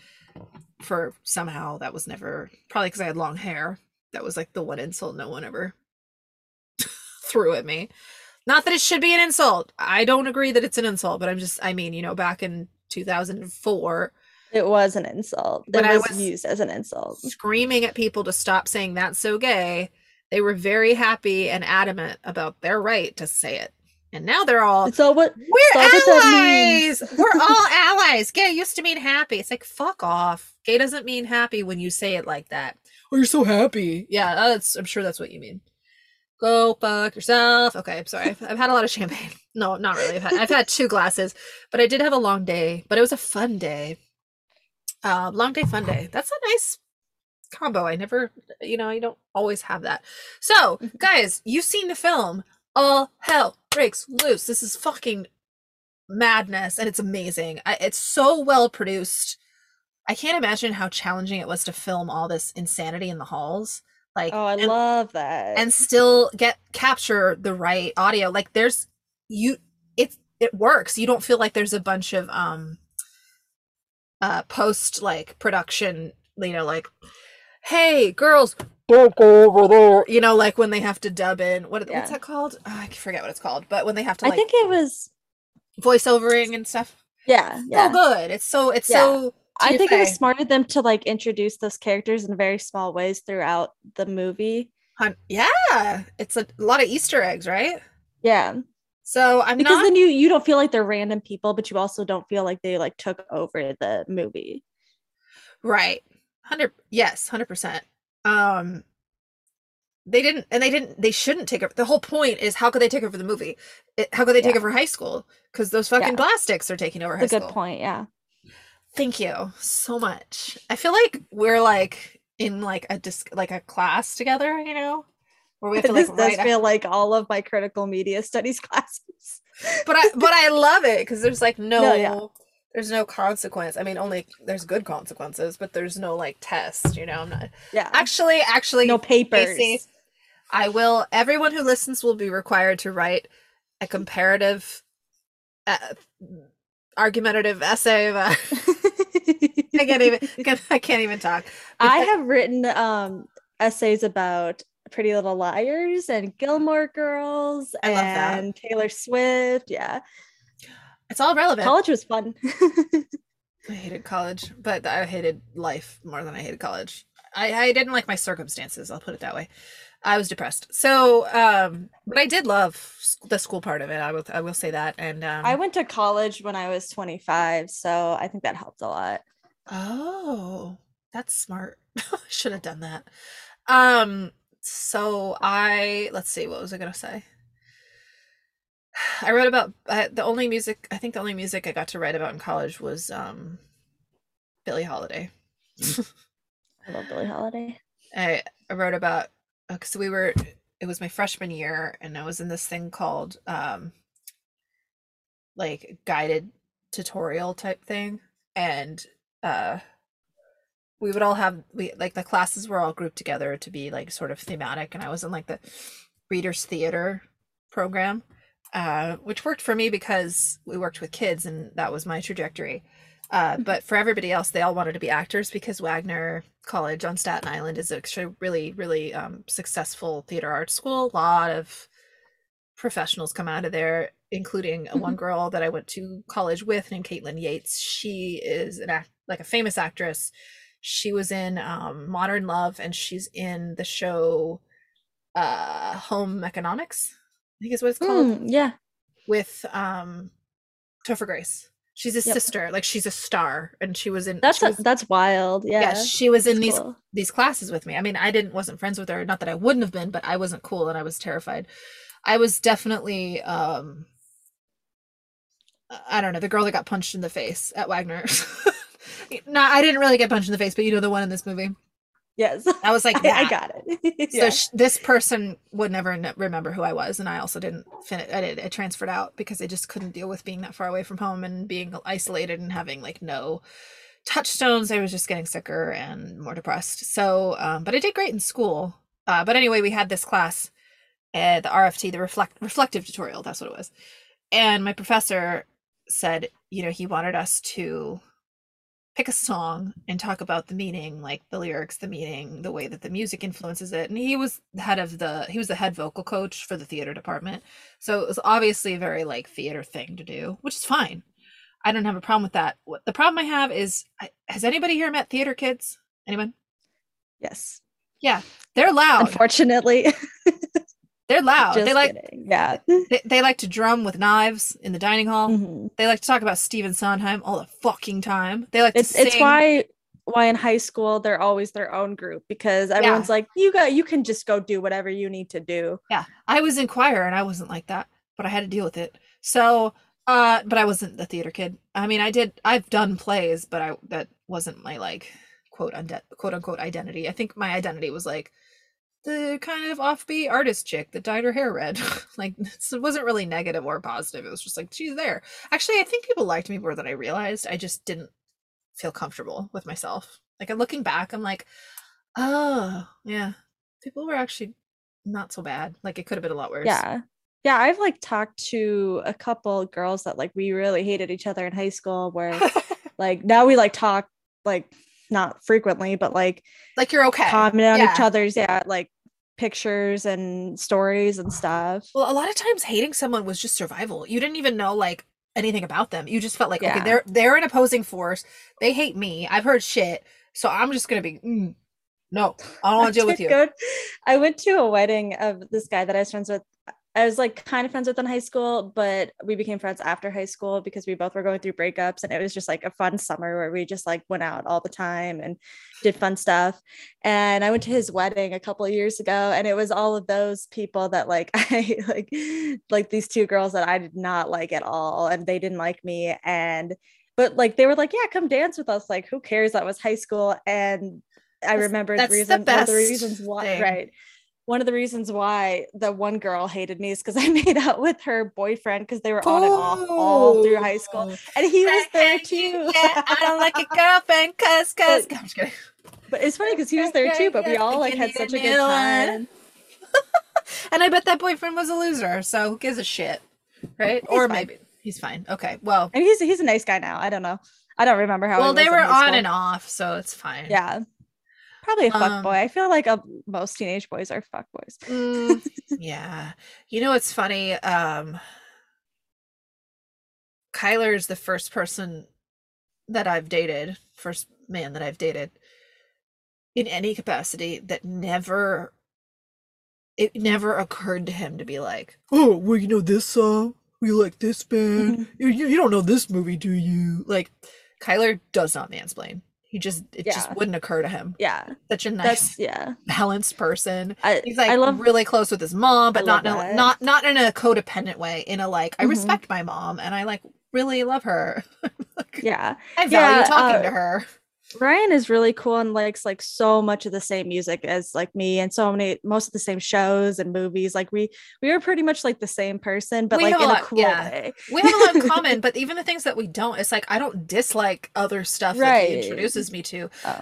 for somehow that was never, probably because I had long hair. That was like the one insult no one ever threw at me. Not that it should be an insult. I don't agree that it's an insult, but I'm just, I mean, you know, back in 2004, it was an insult When it I was, was- used as an insult screaming at people to stop saying that's so gay, they were very happy and adamant about their right to say it. And now they're all so what we're so what means- allies. we're all allies. Gay used to mean happy. It's like fuck off. Gay doesn't mean happy when you say it like that. Oh, you're so happy. Yeah, that's. I'm sure that's what you mean. Go fuck yourself. Okay, I'm sorry. I've, I've had a lot of champagne. No, not really. I've had, I've had two glasses, but I did have a long day. But it was a fun day. Uh, long day, fun day. That's a nice combo. I never, you know, I don't always have that. So, guys, you've seen the film. All hell breaks loose. This is fucking madness, and it's amazing. I, it's so well produced. I can't imagine how challenging it was to film all this insanity in the halls. Like, Oh, I and- love that. and still get capture the right audio. Like there's you it it works. You don't feel like there's a bunch of um uh post like production you know like hey girls don't go over there you know like when they have to dub in. What what's that called? Oh, i forget what it's called but when they have to I think it was voiceovering and stuff. Yeah, yeah. so good. It's so it's Yeah. so I think it was smart of them to like introduce those characters in very small ways throughout the movie. Yeah it's a lot of easter eggs right Yeah. so i'm because not then you you don't feel like they're random people, but you also don't feel like they like took over the movie. Right. 100 yes, 100%. Um they didn't and they didn't they shouldn't take over. The whole point is how could they take over the movie? It, how could they take Yeah. over high school? Cuz those fucking Yeah. plastics are taking over That's high a good point. Yeah. Thank you so much. I feel like we're like in like a dis- like a class together, you know? Where we have to this like does write a- feel like all of my critical media studies classes. but I but I love it because there's like no, No, yeah. there's no consequence. I mean, only there's good consequences, but there's no like test. You know, I'm not. Yeah. Actually, actually, No papers. Casey, I will. Everyone who listens will be required to write a comparative, uh, argumentative essay about. I can't even. I can't even talk. I have written um essays about Pretty Little Liars and Gilmore Girls I and Taylor Swift. Yeah. It's all relevant. College was fun. I hated college, but I hated life more than I hated college. I, I didn't like my circumstances. I'll put it that way. I was depressed. So, um, but I did love the school part of it. I will, I will say that. And um, I went to college when I was 25, so I think that helped a lot. Oh, that's smart. Should have done that. Um, so I let's see, what was I gonna say? I wrote about uh, the only music. I think the only music I got to write about in college was um, Billie Holiday. I love Billie Holiday. I, I wrote about because we were. It was my freshman year, and I was in this thing called um, like guided tutorial type thing, and uh, we would all have we like the classes were all grouped together to be like sort of thematic, and I was in like the readers theater program, uh, which worked for me because we worked with kids, and that was my trajectory. Uh, but for everybody else, they all wanted to be actors because Wagner College on Staten Island is actually really, really um, successful theater arts school. A lot of professionals come out of there, including one girl that I went to college with named Caitlin Yates. She is an act like a famous actress. She was in um, Modern Love, and she's in the show uh, Home Economics. I think is what it's called Mm, yeah. with um Topher Grace. She's his Yep. sister. Like she's a star, and she was in. That's she a, that's wild. Yeah. yeah, she was in That's these cool. these classes with me. I mean, I didn't wasn't friends with her. Not that I wouldn't have been, but I wasn't cool, and I was terrified. I was definitely um I don't know the girl that got punched in the face at Wagner. no, I didn't really get punched in the face, but you know the one in this movie. Yes. I was like, I, I got it. So sh- this person would never kn- remember who I was, and I also didn't finish. I did. I transferred out because I just couldn't deal with being that far away from home and being isolated and having like no touchstones. I was just getting sicker and more depressed. So, um, but I did great in school. Uh, but anyway, we had this class, uh, the RFT, the reflect reflective tutorial. That's what it was. And my professor said, you know, he wanted us to pick a song and talk about the meaning, like the lyrics, the meaning, the way that the music influences it. And he was the head of the he was the head vocal coach for the theater department. So it was obviously a very like theater thing to do, which is fine. I don't have a problem with that. What the problem I have is has anybody here met theater kids? Anyone? Yes. Yeah, they're loud. Unfortunately. They're loud. Just they like kidding. Yeah. they, they like to drum with knives in the dining hall. Mhm. They like to talk about Stephen Sondheim all the fucking time. They like It's to sing. it's why why in high school they're always their own group because everyone's like, you got you can just go do whatever you need to do. Yeah, I was in choir and I wasn't like that, but I had to deal with it. So, uh, but I wasn't the theater kid. I mean, I did. I've done plays, but I that wasn't my like quote unde- quote unquote identity. I think my identity was like the kind of offbeat artist chick that dyed her hair red. like it wasn't really negative or positive. It was just like she's there. Actually, I think people liked me more than I realized. I just didn't feel comfortable with myself. Like looking back, I'm like, oh yeah, people were actually not so bad. Like it could have been a lot worse. Yeah. Yeah, I've like talked to a couple girls that like we really hated each other in high school where like now we like talk like not frequently, but like like you're okay. comment on each other's yeah, like pictures and stories and stuff. Well, a lot of times hating someone was just survival. You didn't even know like anything about them. You just felt like, okay, they're they're an opposing force. They hate me. I've heard shit, so I'm just gonna be mm, no. I don't want to deal with you. go- I went to a wedding of this guy that I was friends with. I was like kind of friends with in high school, but we became friends after high school because we both were going through breakups and it was just like a fun summer where we just like went out all the time and did fun stuff. And I went to his wedding a couple of years ago and it was all of those people that like I like like these two girls that I did not like at all and they didn't like me and but like they were like, yeah, come dance with us. Like, who cares? That was high school. And I remember the the reason one of the reasons why thing. right. One of the reasons why the one girl hated me is because I made out with her boyfriend because they were on and off all through high school. And he was there too. yeah, I don't like a girlfriend, cuz cuz. I'm just kidding. But it's funny because he was there too, but we all like had such a good time. And I bet that boyfriend was a loser, so who gives a shit, right? or maybe he's fine. Okay, well, And he's he's a nice guy now. I don't know. I don't remember how. he well, they were on school. and off, so it's fine. Yeah, probably a fuck Um, boy. I feel like uh, most teenage boys are fuck boys. Mm, yeah. You know what's funny? Um Kyler's the first person that I've dated, first man that I've dated in any capacity that never it never occurred to him to be like, "Oh, well, you know this song? You like this band? you, you you don't know this movie, do you?" Like Kyler does not mansplain. He just it Yeah. just wouldn't occur to him. Yeah, Such a that's nice yeah. balanced person. I- He's like I love- really close with his mom, but I not a, not not in a codependent way. In a like, I Mhm. respect my mom and I like really love her. Yeah, I value Yeah, talking uh, to her. Ryan is really cool and likes like so much of the same music as like me and so many most of the same shows and movies. Like we we are pretty much like the same person, but We like a in a lot- cool yeah. way. We have a lot in common, but even the things that we don't, it's like I don't dislike other stuff that he introduces me to. Oh.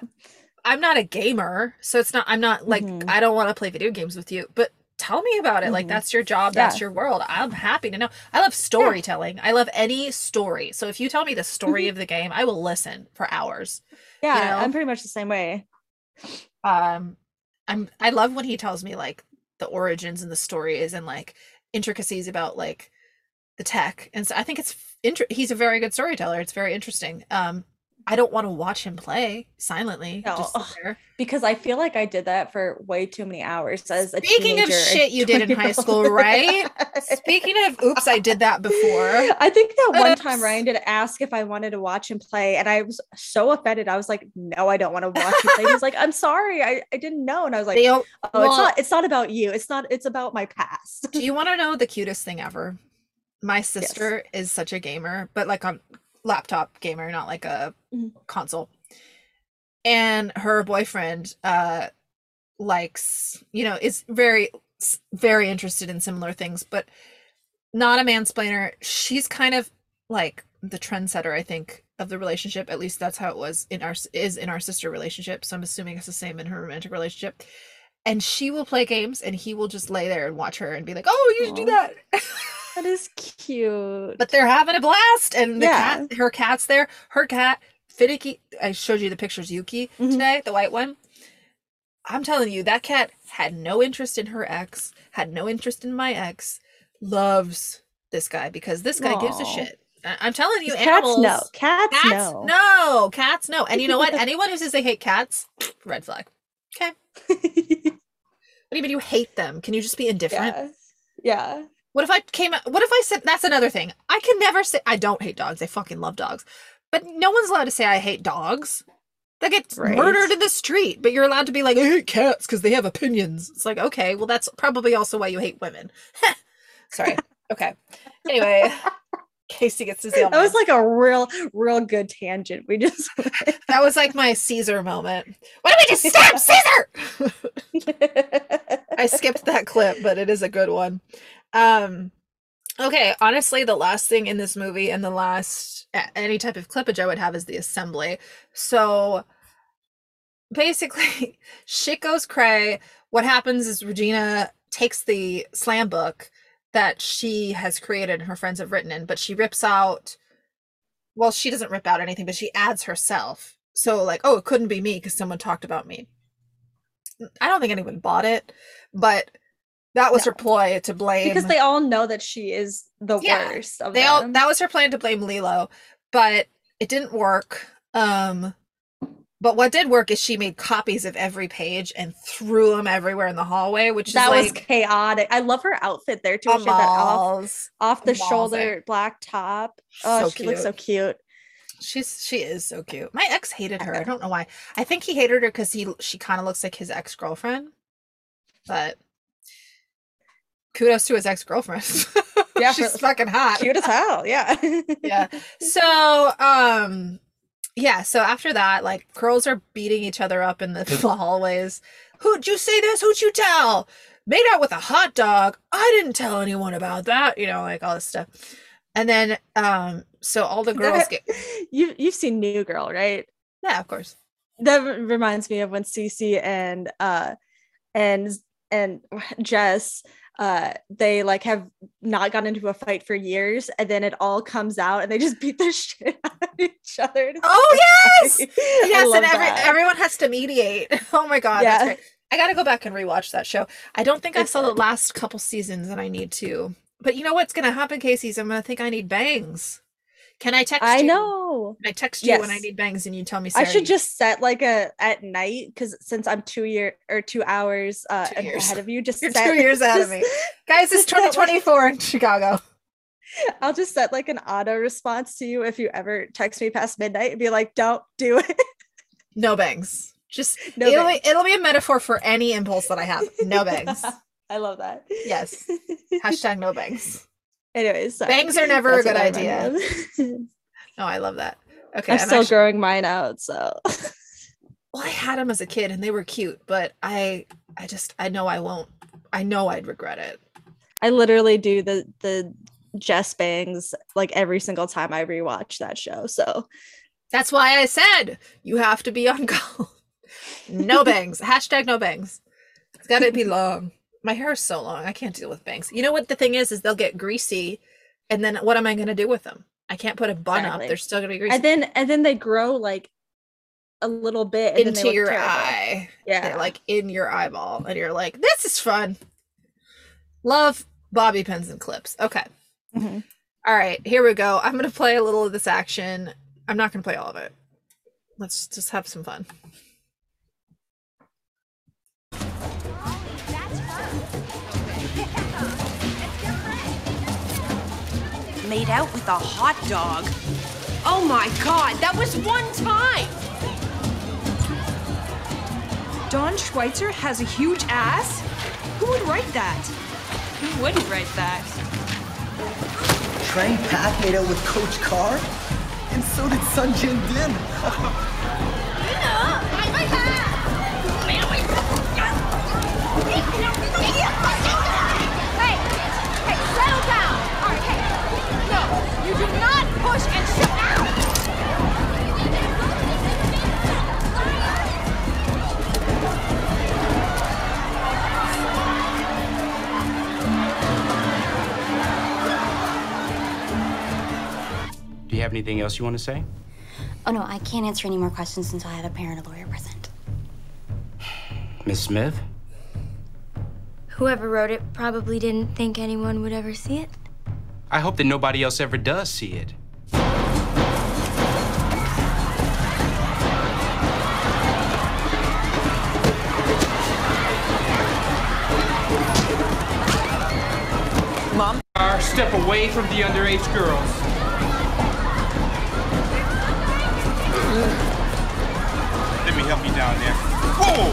I'm not a gamer, so it's not I'm not like Mhm. I don't want to play video games with you, but tell me about it. Like Mhm. that's your job, that's Yeah. your world. I'm happy to know. I love storytelling. I love any story. So if you tell me the story of the game, I will listen for hours. Yeah, know? I'm pretty much the same way. um i'm i love when he tells me like the origins and the stories and like intricacies about like the tech and so i think it's inter- he's a very good storyteller it's very interesting um i don't want to watch him play silently No, because I feel like I did that for way too many hours as a speaking of teenager and shit you did in high school right speaking of oops i did that before I think that one time Ryan did ask if I wanted to watch him play, and I was so offended. I was like, "No, I don't want to watch you play." He's like, "I'm sorry, I, I didn't know," and I was like, "Oh, don't- it's not it's not about you. It's not it's about my past." Do you want to know the cutest thing ever? My sister is such a gamer, but like a laptop gamer, not like a Mhm. console. And her boyfriend uh likes, you know, is very very interested in similar things, but not a mansplainer. She's kind of like the trendsetter, I think, of the relationship. At least that's how it was in our is in our sister relationship. So I'm assuming it's the same in her romantic relationship. And she will play games, and he will just lay there and watch her and be like, "Oh, you should do that." that is cute. but they're having a blast, and the Yeah. cat, her cat's there. Her cat, finicky. I showed you the pictures, Yuki Mhm. today, the white one. I'm telling you, that cat had no interest in her ex, had no interest in my ex, loves this guy because this guy gives a shit. I'm telling you, 'Cause cats animals. know. Cats, Cats know. no, cats no. And you know what? Anyone who says they hate cats, red flag. Okay. what do you mean you hate them? Can you just be indifferent? Yeah. Yeah. What if I came? What if I said that's another thing? I can never say I don't hate dogs. I fucking love dogs, but no one's allowed to say I hate dogs. that get Right. murdered in the street, but you're allowed to be like, I hate cats because they have opinions. It's like, okay, well, that's probably also why you hate women. Sorry. Okay. Anyway, Casey gets to see all That was like a real, real good tangent. We just that was like my Caesar moment. Why don't we just stab Caesar? I skipped that clip, but it is a good one. Um okay, honestly, the last thing in this movie and the last any type of clippage I would have is the assembly. So basically, shit goes cray. What happens is Regina takes the slam book that she has created and her friends have written in, but she rips out well, she doesn't rip out anything, but she adds herself. So like, oh, it couldn't be me because someone talked about me. I don't think anyone bought it, but that was her ploy to blame because they all know that she is the Yeah, worst of they all that was her plan to blame Lilo, but it didn't work. Um but what did work is she made copies of every page and threw them everywhere in the hallway, which that is was like chaotic. I love her outfit there too. She had that off, off the shoulder there. black top. Oh, So she looks so cute. She's she is so cute. My ex hated her. I don't know why. I think he hated her because he she kind of looks like his ex girlfriend. But kudos to his ex girlfriend. Yeah, she's fucking hot. Cute as hell. Yeah. yeah. So um yeah, so after that, like girls are beating each other up in the, the hallways. Who'd you say this? Who'd you tell? Made out with a hot dog. I didn't tell anyone about that, you know, like all this stuff. And then um so all the girls get you you've seen New Girl, right? Yeah, of course. That reminds me of when Cece and uh and and Jess uh they like have not gotten into a fight for years and then it all comes out and they just beat the shit out of each other. Oh yes. Yes, and every, everyone has to mediate. Oh my god, that's Yeah. great. I gotta go back and rewatch that show. I don't think I saw the last couple seasons, and I need to. But you know what's gonna happen, Casey? Is I'm gonna think I need bangs. Can I text I you? know. Can I text you when I need bangs, and you tell me. I should just set like a at night because since I'm two year or two hours uh years. ahead of you, just You're set, two years ahead of me, guys. It's just set, like- 2024 in Chicago. I'll just set like an auto response to you if you ever text me past midnight and be like, "Don't do it." No bangs. Just No it'll bangs. be it'll be a metaphor for any impulse that I have. No bangs. I love that. yes. Hashtag no bangs. Anyways, sorry. Bangs are never a That's what good idea. remember. Oh, I love that. Okay, I'm I'm still actu- growing mine out, so well i had them as a kid and they were cute but i i just i know i won't i know i'd regret it I literally do the the Jess bangs like every single time I rewatch that show. So that's why i said you have to be on call no bangs hashtag no bangs it's gotta be long my hair is so long i can't deal with bangs you know what the thing is is they'll get greasy and then what am i gonna do with them i can't put a bun Exactly. up they're still gonna be greasy and then and then they grow like a little bit and into your terrible. eye Yeah. They're, like in your eyeball and you're like this is fun love bobby pins and clips okay Mhm. All right, here we go. I'm going to play a little of this action. I'm not going to play all of it. Let's just have some fun. Made out with a hot dog. Oh my god, that was one time! Dawn Schweitzer has a huge ass? Who would write that? Who wouldn't write that? Trey Pack made out with Coach Carr? And so did Sun Jin Dinh. push and shove out. Do you have anything else you want to say? Oh no, I can't answer any more questions until I have a parent or lawyer present. Miss Smith? Whoever wrote it probably didn't think anyone would ever see it. I hope that nobody else ever does see it. Mom? Step away from the underage girls. Let me help you down there. Whoa!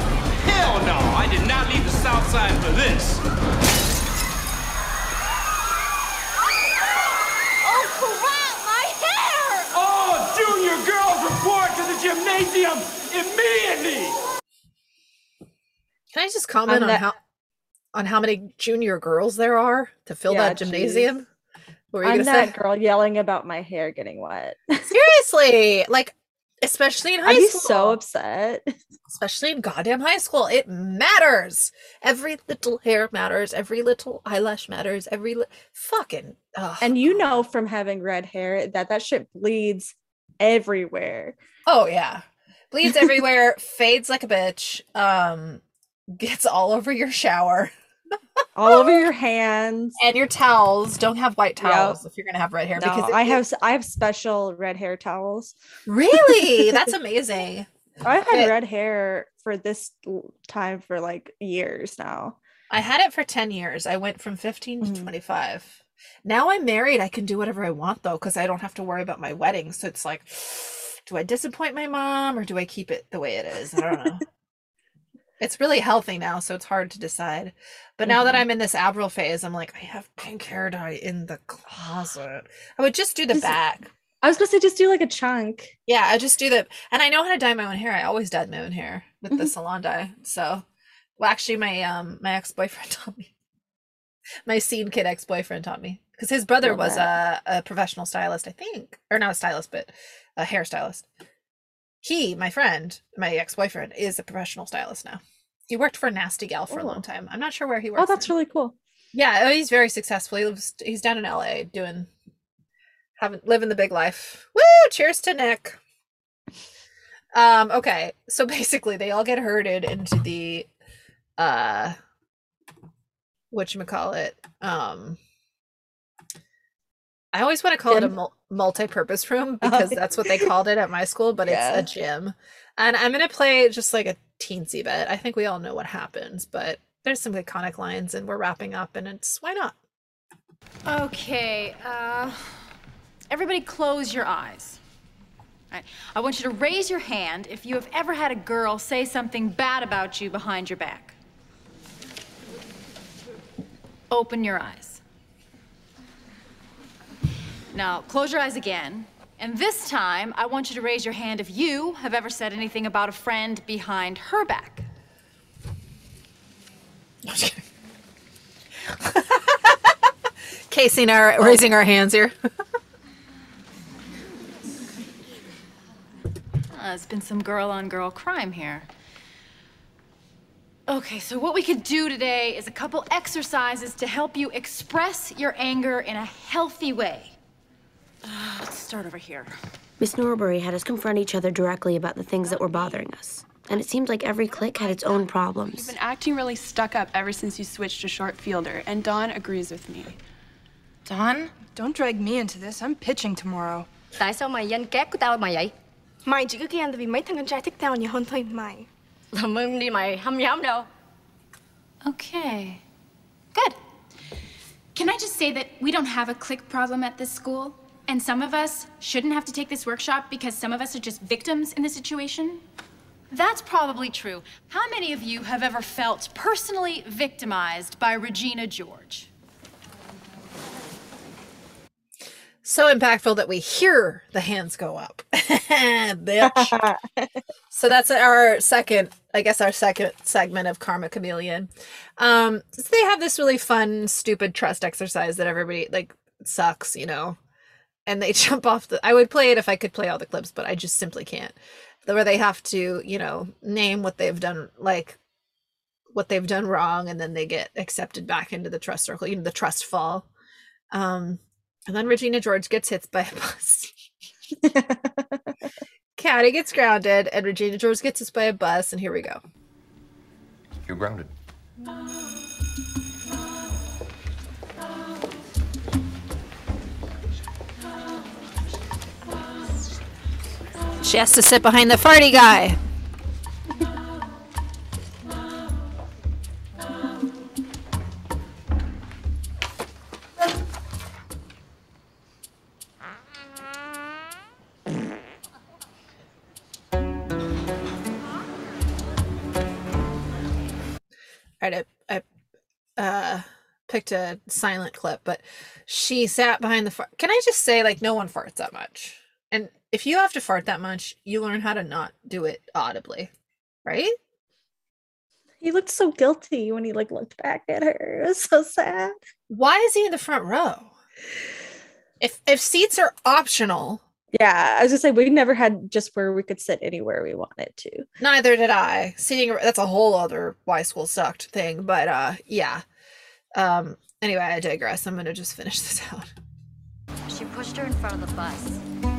Hell no! I did not leave the South Side for this. Oh, crap! My hair! Oh, All junior girls report to the gymnasium immediately! Can I just comment On on, how on how many junior girls there are to fill Yeah, that gymnasium? What were you I'm that say? girl yelling about my hair getting wet. Seriously, like especially in high school. I'd school. so upset. Especially in goddamn high school, it matters. Every little hair matters. Every little eyelash matters. Every li- fucking. ugh. And you know from having red hair that that shit bleeds everywhere. Oh yeah. Bleeds everywhere, fades like a bitch, um, gets all over your shower. All over your hands. And your towels. Don't have white Yep. towels if you're gonna have red hair No, because I have I have special red hair towels. Really? That's amazing. I've had It- red hair for this time for like years now. I had it for 10 years. I went from 15 Mm-hmm. to 25. Now I'm married. I can do whatever I want though, because I don't have to worry about my wedding. So it's like, do I disappoint my mom or do I keep it the way it is? I don't know. it's really healthy now, so it's hard to decide. But now that Mhm. I'm in this Avril phase, I'm like, I have pink hair dye in the closet. I would just do the Just- back. I was gonna say just do like a chunk. Yeah, I just do the, and I know how to dye my own hair. I always dyed my own hair with the Mhm. salon dye. So, well, actually, my um my ex boyfriend taught me. My scene kid ex boyfriend taught me because his brother Love was a, a professional stylist, I think, or not a stylist, but a hairstylist. He, my friend, my ex boyfriend, is a professional stylist now. He worked for Nasty Gal for a long Oh. time. I'm not sure where he works. Oh, that's really cool. Yeah, oh, he's very successful. He lives. He's down in LA doing, having living the big life. Woo! Cheers to Nick. Um. Okay. So basically, they all get herded into the, uh, what you call it? Um. I always want to call it a mul- multi-purpose room Oh, because that's what they called it at my school, but Yeah. it's a gym. And I'm gonna play just like a teensy bit. I think we all know what happens, but there's some iconic lines, and we're wrapping up, and it's why not? Okay, uh, everybody close your eyes. Right, I want you to raise your hand if you have ever had a girl say something bad about you behind your back. Open your eyes. Now, close your eyes again. And this time, I want you to raise your hand if you have ever said anything about a friend behind her back. Casey and I are raising our hands here. Uh, it's been some girl on girl crime here. Okay, so what we could do today is a couple exercises to help you express your anger in a healthy way. Uh, let's start over here. Miss Norbury had us confront each other directly about the things that were bothering us. And it seemed like every clique had its own problems. You've been acting really stuck up ever since you switched to short fielder, and Dawn agrees with me. Dawn, don't drag me into this. I'm pitching tomorrow. Tại sao mày danh cát của tao mày vậy? Mày chỉ có ghen tại vì mấy thằng con trai thích tao nhiều hơn thôi mày. Làm ơn đi mày, không dám đâu. Okay. Good. Can I just say that we don't have a clique problem at this school? And some of us shouldn't have to take this workshop because some of us are just victims in the situation? That's probably true. How many of you have ever felt personally victimized by Regina George? so impactful that we hear the hands go up. Bitch. so that's our second, I guess our second segment of Karma Chameleon. Um, so they have this really fun, stupid trust exercise that everybody like sucks, you know. And they jump off the I would play it if I could play all the clips, but I just simply can't. Where they have to, you know, name what they've done like what they've done wrong and then they get accepted back into the trust circle, you know, the trust fall. Um and then Regina George gets hit by a bus. Cady gets grounded, and Regina George gets hit by a bus, and here we go. You're grounded. She has to sit behind the farty guy. All right, I, uh, picked a silent clip, but she sat behind the fart. Can I just say, like, no one farts that much? And if you have to fart that much, you learn how to not do it audibly, right? He looked so guilty when he like looked back at her. It was so sad. Why is he in the front row? If if seats are optional, Yeah, I was gonna say we never had just where we could sit anywhere we wanted to. neither did I. Seating that's a whole other why school sucked thing, but uh, yeah. Um. Anyway, I digress. I'm gonna just finish this out. She pushed her in front of the bus.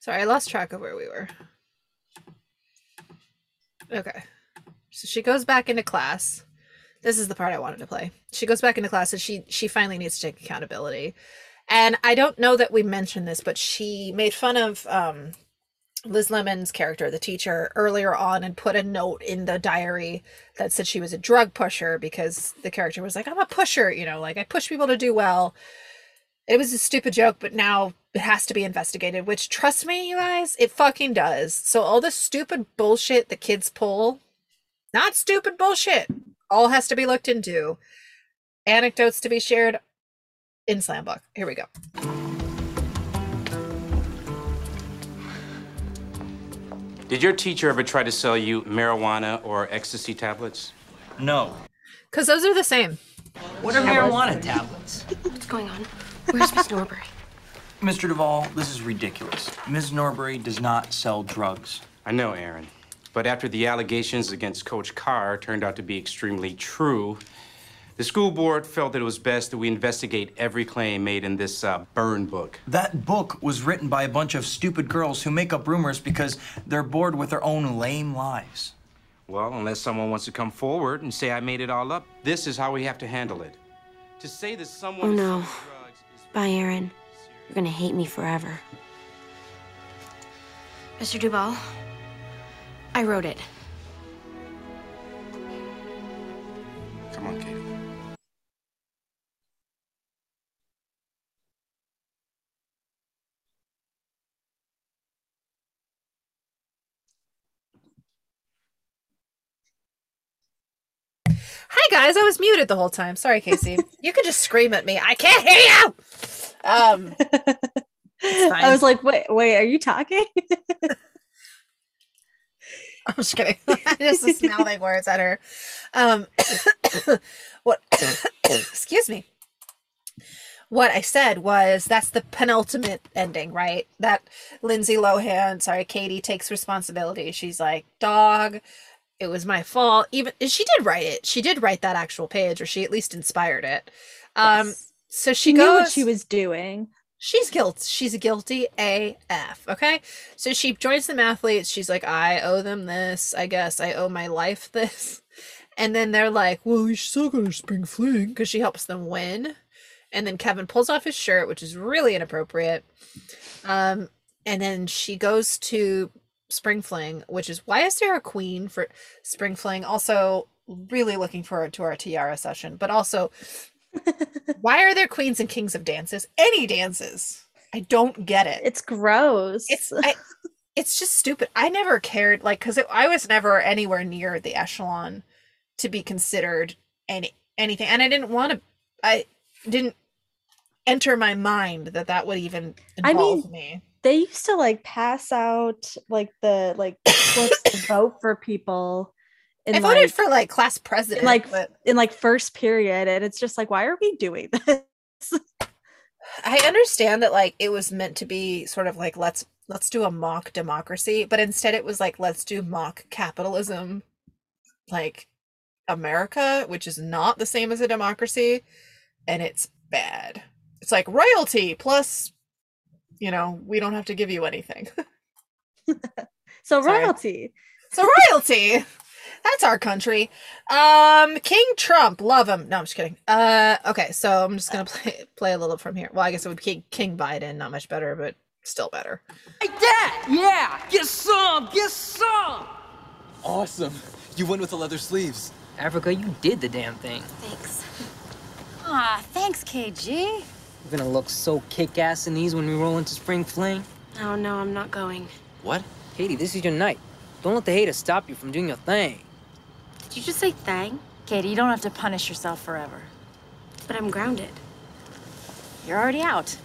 Sorry, I lost track of where we were. Okay. So she goes back into class. This is the part I wanted to play. She goes back into class and she she finally needs to take accountability. And I don't know that we mentioned this, but she made fun of um Liz Lemon's character, the teacher, earlier on and put a note in the diary that said she was a drug pusher because the character was like, I'm a pusher, you know, like I push people to do well. It was a stupid joke, but now it has to be investigated, which trust me, you guys, it fucking does. So all the stupid bullshit the kids pull, not stupid bullshit, all has to be looked into. Anecdotes to be shared in Slam Book. Here we go. Did your teacher ever try to sell you marijuana or ecstasy tablets? No. Because those are the same. What are marijuana tablets? What's going on? Where's Miss Norbury? Mr. Duvall, this is ridiculous. Ms. Norbury does not sell drugs. I know, Aaron. But after the allegations against Coach Carr turned out to be extremely true, the school board felt that it was best that we investigate every claim made in this uh, burn book. That book was written by a bunch of stupid girls who make up rumors because they're bored with their own lame lives. Well, unless someone wants to come forward and say I made it all up, this is how we have to handle it. To say that someone Oh no. drugs is Bye, Aaron. You're gonna hate me forever. Mr. Duvall, I wrote it. Hi guys, I was muted the whole time. Sorry, Casey. you could just scream at me. I can't hear you. Um. I was like, wait, wait, are you talking? I'm just kidding. just was mouthing words at her. Um, what? excuse me. What I said was that's the penultimate ending, right? That Lindsay Lohan, sorry, Katie takes responsibility. She's like, "Dog, it was my fault." Even she did write it. She did write that actual page, or she at least inspired it. Um, Yes. so she, She goes. knew what she was doing. She's guilt. She's a guilty AF. Okay. So she joins the athletes. She's like, I owe them this. I guess I owe my life this. And then they're like, well, you still got her spring fling because she helps them win. And then Kevin pulls off his shirt, which is really inappropriate. Um, and then she goes to spring fling, which is why is there a queen for spring fling? Also, really looking forward to our tiara session, but also why are there queens and kings of dances? Any dances? I don't get it. It's gross. It's I, it's just stupid. I never cared like because I was never anywhere near the echelon to be considered any anything, and I didn't want to. I didn't enter my mind that that would even I involve mean, me. They used to like pass out like the like slips to vote for people. In, I voted like, for like class president, in like but in like first period, and it's just like, why are we doing this? I understand that like it was meant to be sort of like let's let's do a mock democracy, but instead it was like let's do mock capitalism, like America, which is not the same as a democracy, and it's bad. It's like royalty plus, you know, we don't have to give you anything. So Sorry. royalty. So royalty. That's our country. Um, King Trump, love him. No, I'm just kidding. Uh, okay, so I'm just gonna play play a little from here. Well, I guess it would be King Biden, not much better, but still better. Like that! Yeah! Get some! Get some! Awesome. You win with the leather sleeves. Africa, you did the damn thing. Thanks. Aw, thanks, KG. We're gonna look so kick-ass in these when we roll into Spring Fling. Oh, no, I'm not going. What? Katie, this is your night. Don't let the haters stop you from doing your thing. Did you just say thang? Katie, you don't have to punish yourself forever. But I'm grounded. You're already out.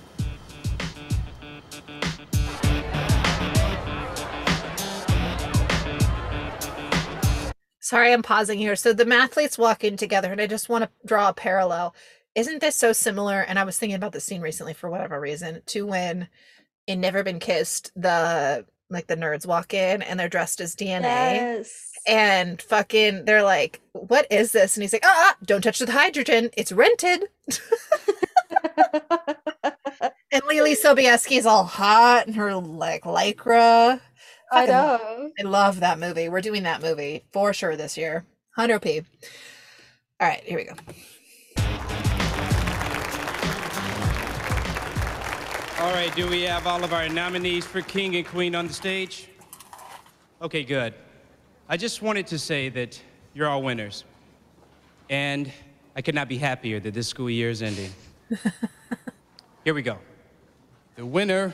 Sorry, I'm pausing here. So the mathletes walk in together, and I just want to draw a parallel. Isn't this so similar? And I was thinking about this scene recently for whatever reason to when in Never Been Kissed, the like the nerds walk in and they're dressed as DNA. Yes. And fucking, they're like, "What is this?" And he's like, "Ah, don't touch the hydrogen. It's rented." and Leelee Sobieski's all hot in her like lycra. I Fucking love- know. I love that movie. We're doing that movie for sure this year. 100p. All right, here we go. All right, do we have all of our nominees for King and Queen on the stage? Okay, good. I just wanted to say that you're all winners. And I could not be happier that this school year is ending. Here we go. The winner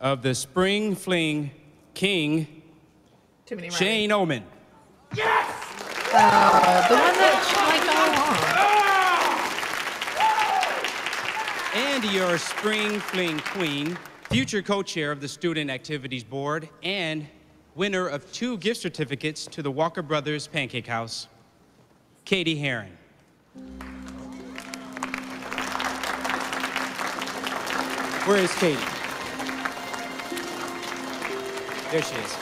of the Spring Fling King, Too many Shane Oman. Yes! Uh, the one that like all along. And your Spring Fling Queen, future co-chair of the Student Activities Board, and winner of two gift certificates to the Walker Brothers Pancake House, Cady Heron. Where is Cady? There she is.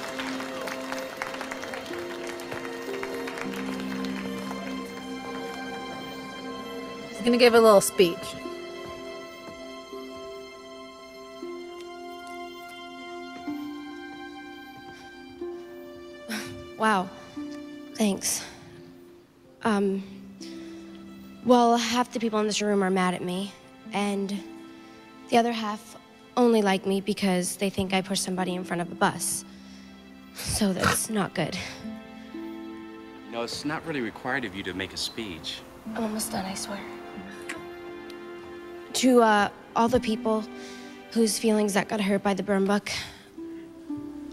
He's gonna give a little speech. Wow. Thanks. Um, well, half the people in this room are mad at me, and the other half only like me because they think I pushed somebody in front of a bus. So that's not good. No, it's not really required of you to make a speech. I'm almost done, I swear. To uh, all the people whose feelings that got hurt by the burn book,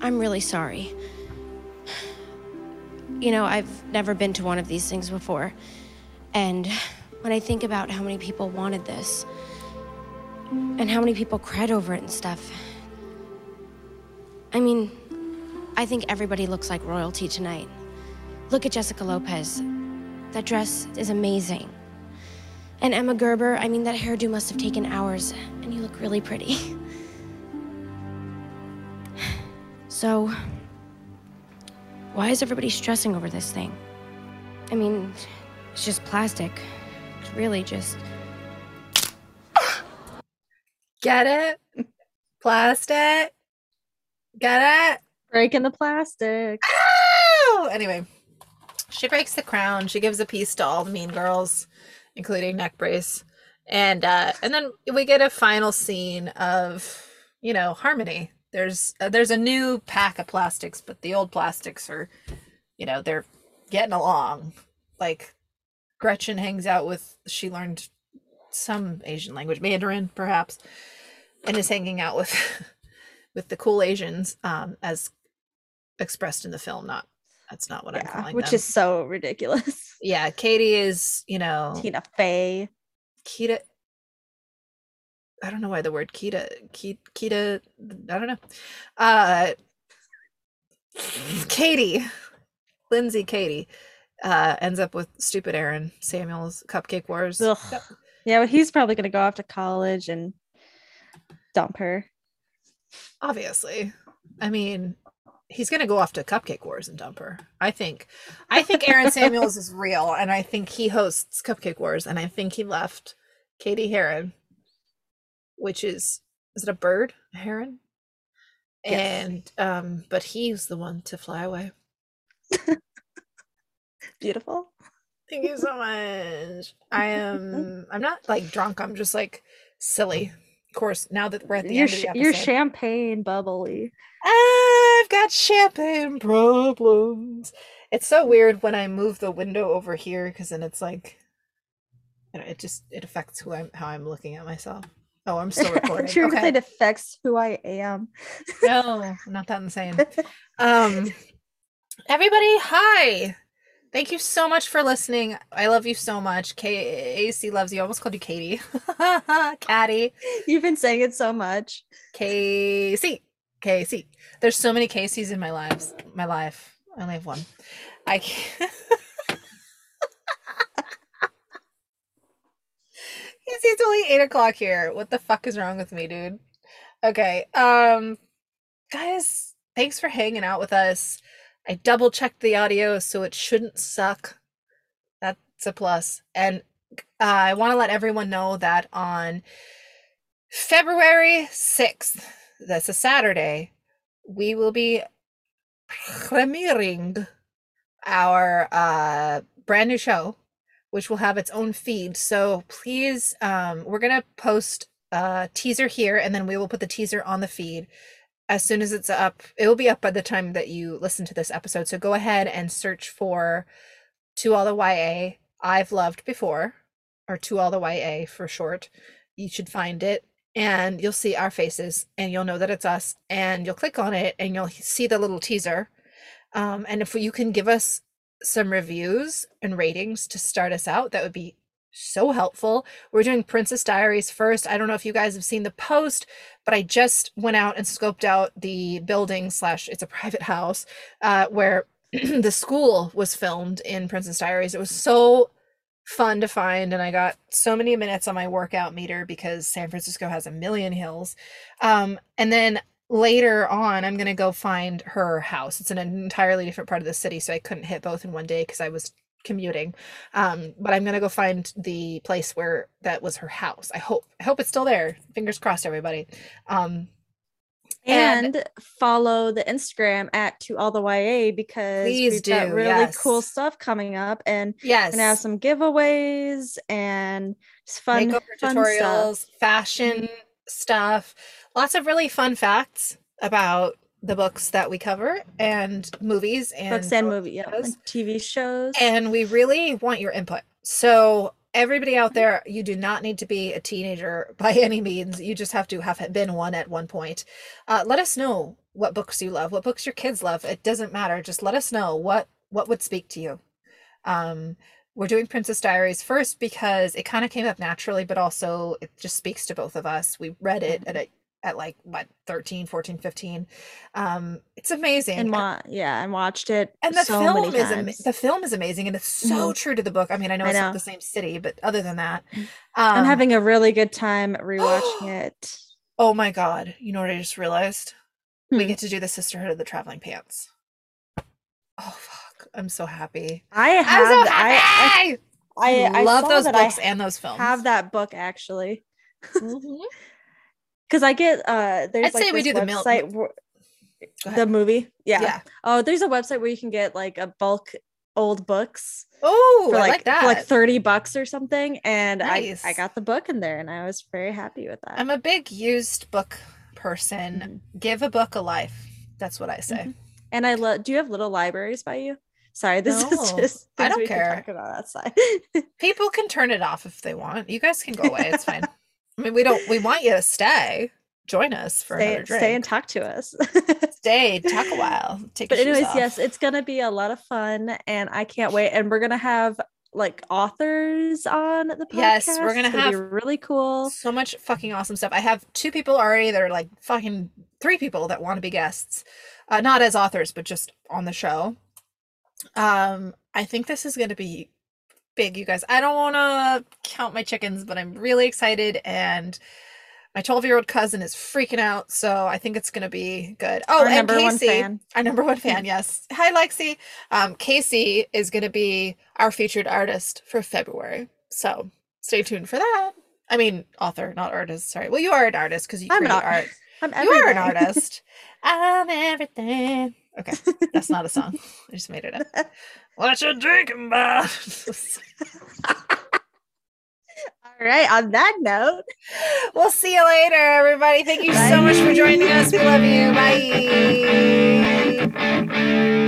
I'm really sorry. You know, I've never been to one of these things before. And when I think about how many people wanted this, and how many people cried over it and stuff, I mean, I think everybody looks like royalty tonight. Look at Jessica Lopez. That dress is amazing. And Emma Gerber, I mean, that hairdo must have taken hours, and you look really pretty. So, why is everybody stressing over this thing? I mean, it's just plastic. It's really just. Get it? Plastic. Get it? Breaking the plastic. Ow! Anyway, she breaks the crown. She gives a piece to all the mean girls, including neck brace. And uh, and then we get a final scene of you know harmony. There's uh, there's a new pack of plastics, but the old plastics are, you know, they're getting along. Like Gretchen hangs out with she learned some Asian language, Mandarin perhaps, and is hanging out with with the cool Asians um, as expressed in the film. Not that's not what I'm calling which them. is so ridiculous. yeah. Cady is you know Tina Fey. Kita. I don't know why the word Kita Kita. I don't know. Uh, Cady, Lindsay, Cady, uh, ends up with stupid Aaron Samuels Cupcake Wars. Ugh. Yeah, well, he's probably gonna go off to college and dump her. Obviously, I mean, he's gonna go off to Cupcake Wars and dump her. I think. I think Aaron Samuels is real, and I think he hosts Cupcake Wars, and I think he left Cady Heron, which is is it a bird, a heron? Yes. And um, but he's the one to fly away. Beautiful. Thank you so much. I am. I'm not like drunk. I'm just like silly. Of course, now that we're at the You're, end of the episode, you're champagne bubbly. I've got champagne problems. It's so weird when I move the window over here because then it's like, you know, it just it affects who I'm how I'm looking at myself. Oh, I'm still recording. Sure, okay. it affects who I am. no, not that insane. Um, everybody, hi. Thank you so much for listening. I love you so much. Casey loves you. I almost called you Katie. Caddy. You've been saying it so much. Casey. Casey. There's so many Caseys in my lives. My life. I only have one. I can't. It's only eight o'clock here. What the fuck is wrong with me, dude? Okay. Um guys, thanks for hanging out with us. I double checked the audio so it shouldn't suck. That's a plus. And uh, I want to let everyone know that on February 6th, that's a Saturday, we will be premiering our uh, brand new show, which will have its own feed. So please, um, we're going to post a teaser here and then we will put the teaser on the feed as soon as it's up. It will be up by the time that you listen to this episode. So go ahead and search for To All the YA I've Loved Before, or To All the YA for short. You should find it and you'll see our faces and you'll know that it's us and you'll click on it and you'll see the little teaser um, and if you can give us some reviews and ratings to start us out that would be so helpful. We're doing princess diaries first. I don't know if you guys have seen the post but i just went out and scoped out the building slash it's a private house uh, where the school was filmed in princess diaries. It was so fun to find and i got so many minutes on my workout meter because san francisco has a million hills. Um, and then later on i'm going to go find her house. It's in an entirely different part of the city so i couldn't hit both in one day because i was commuting. Um, but i'm going to go find the place where that was her house. I hope i hope it's still there. Fingers crossed everybody. Um, And, follow the Instagram at to all the YA because we've got really yes. cool stuff coming up and yes gonna have some giveaways and fun, makeover fun tutorials, stuff. fashion stuff, lots of really fun facts about the books that we cover and movies and books and book movie, yeah, and TV shows. And we really want your input. So everybody out there, you do not need to be a teenager by any means. You just have to have been one at one point. Uh, let us know what books you love, what books your kids love. It doesn't matter. Just let us know what what would speak to you. Um, we're doing Princess Diaries first because it kind of came up naturally, but also it just speaks to both of us. We read it at a, at like what 13, 14, 15. Um, it's amazing. and wa- yeah, and watched it and the so film many is times. the film is amazing and it's so Mhm. true to the book. I mean, I know it's not know. Mm. the same city, but other than that, I'm um, having a really good time rewatching it. Oh my god! You know what I just realized? Hmm. We get to do the Sisterhood of the Traveling Pants. Oh fuck! I'm so happy. I I'm have so I, I happy! I, I love those that I books and those films. Have that book actually. Mhm. Because I get uh there's I'd like say we do the mil- website where- the movie. Yeah. Yeah. Oh, there's a website where you can get like a bulk old books. Oh, like, like that. for like 30 bucks or something. And Nice. I, I got the book in there and I was very happy with that. I'm a big used book person. Mm-hmm. Give a book a life. That's what I say. and I love do you have little libraries by you? Sorry, this is just I don't care. talk about outside. People can turn it off if they want. You guys can go away. It's fine. I mean, we don't. We want you to stay. Join us for stay, another drink. stay and talk to us. stay, talk a while. Take but anyways, off. yes, it's gonna be a lot of fun and I can't wait. And we're gonna have like authors on the podcast. Yes, we're gonna be have really cool. so much fucking awesome stuff. I have two people already that are like fucking three people that want to be guests, uh, not as authors, but just on the show. Um, I think this is going to be big, you guys. I don't want to count my chickens, but I'm really excited and. My 12 year old cousin is freaking out, so I think it's gonna be good. Oh, Our and number one Casey, fan. our number one fan, yes. Hi, Lexi. Um, Casey is gonna be our featured artist for February, so stay tuned for that. I mean, author, not artist. Sorry. Well, you are an artist because you I'm create an art. I'm You are an artist. I'm everything. Okay, that's not a song. I just made it up. What you drinking about? All right, on that note, we'll see you later, everybody. Thank you so much for joining us. We love you. Bye.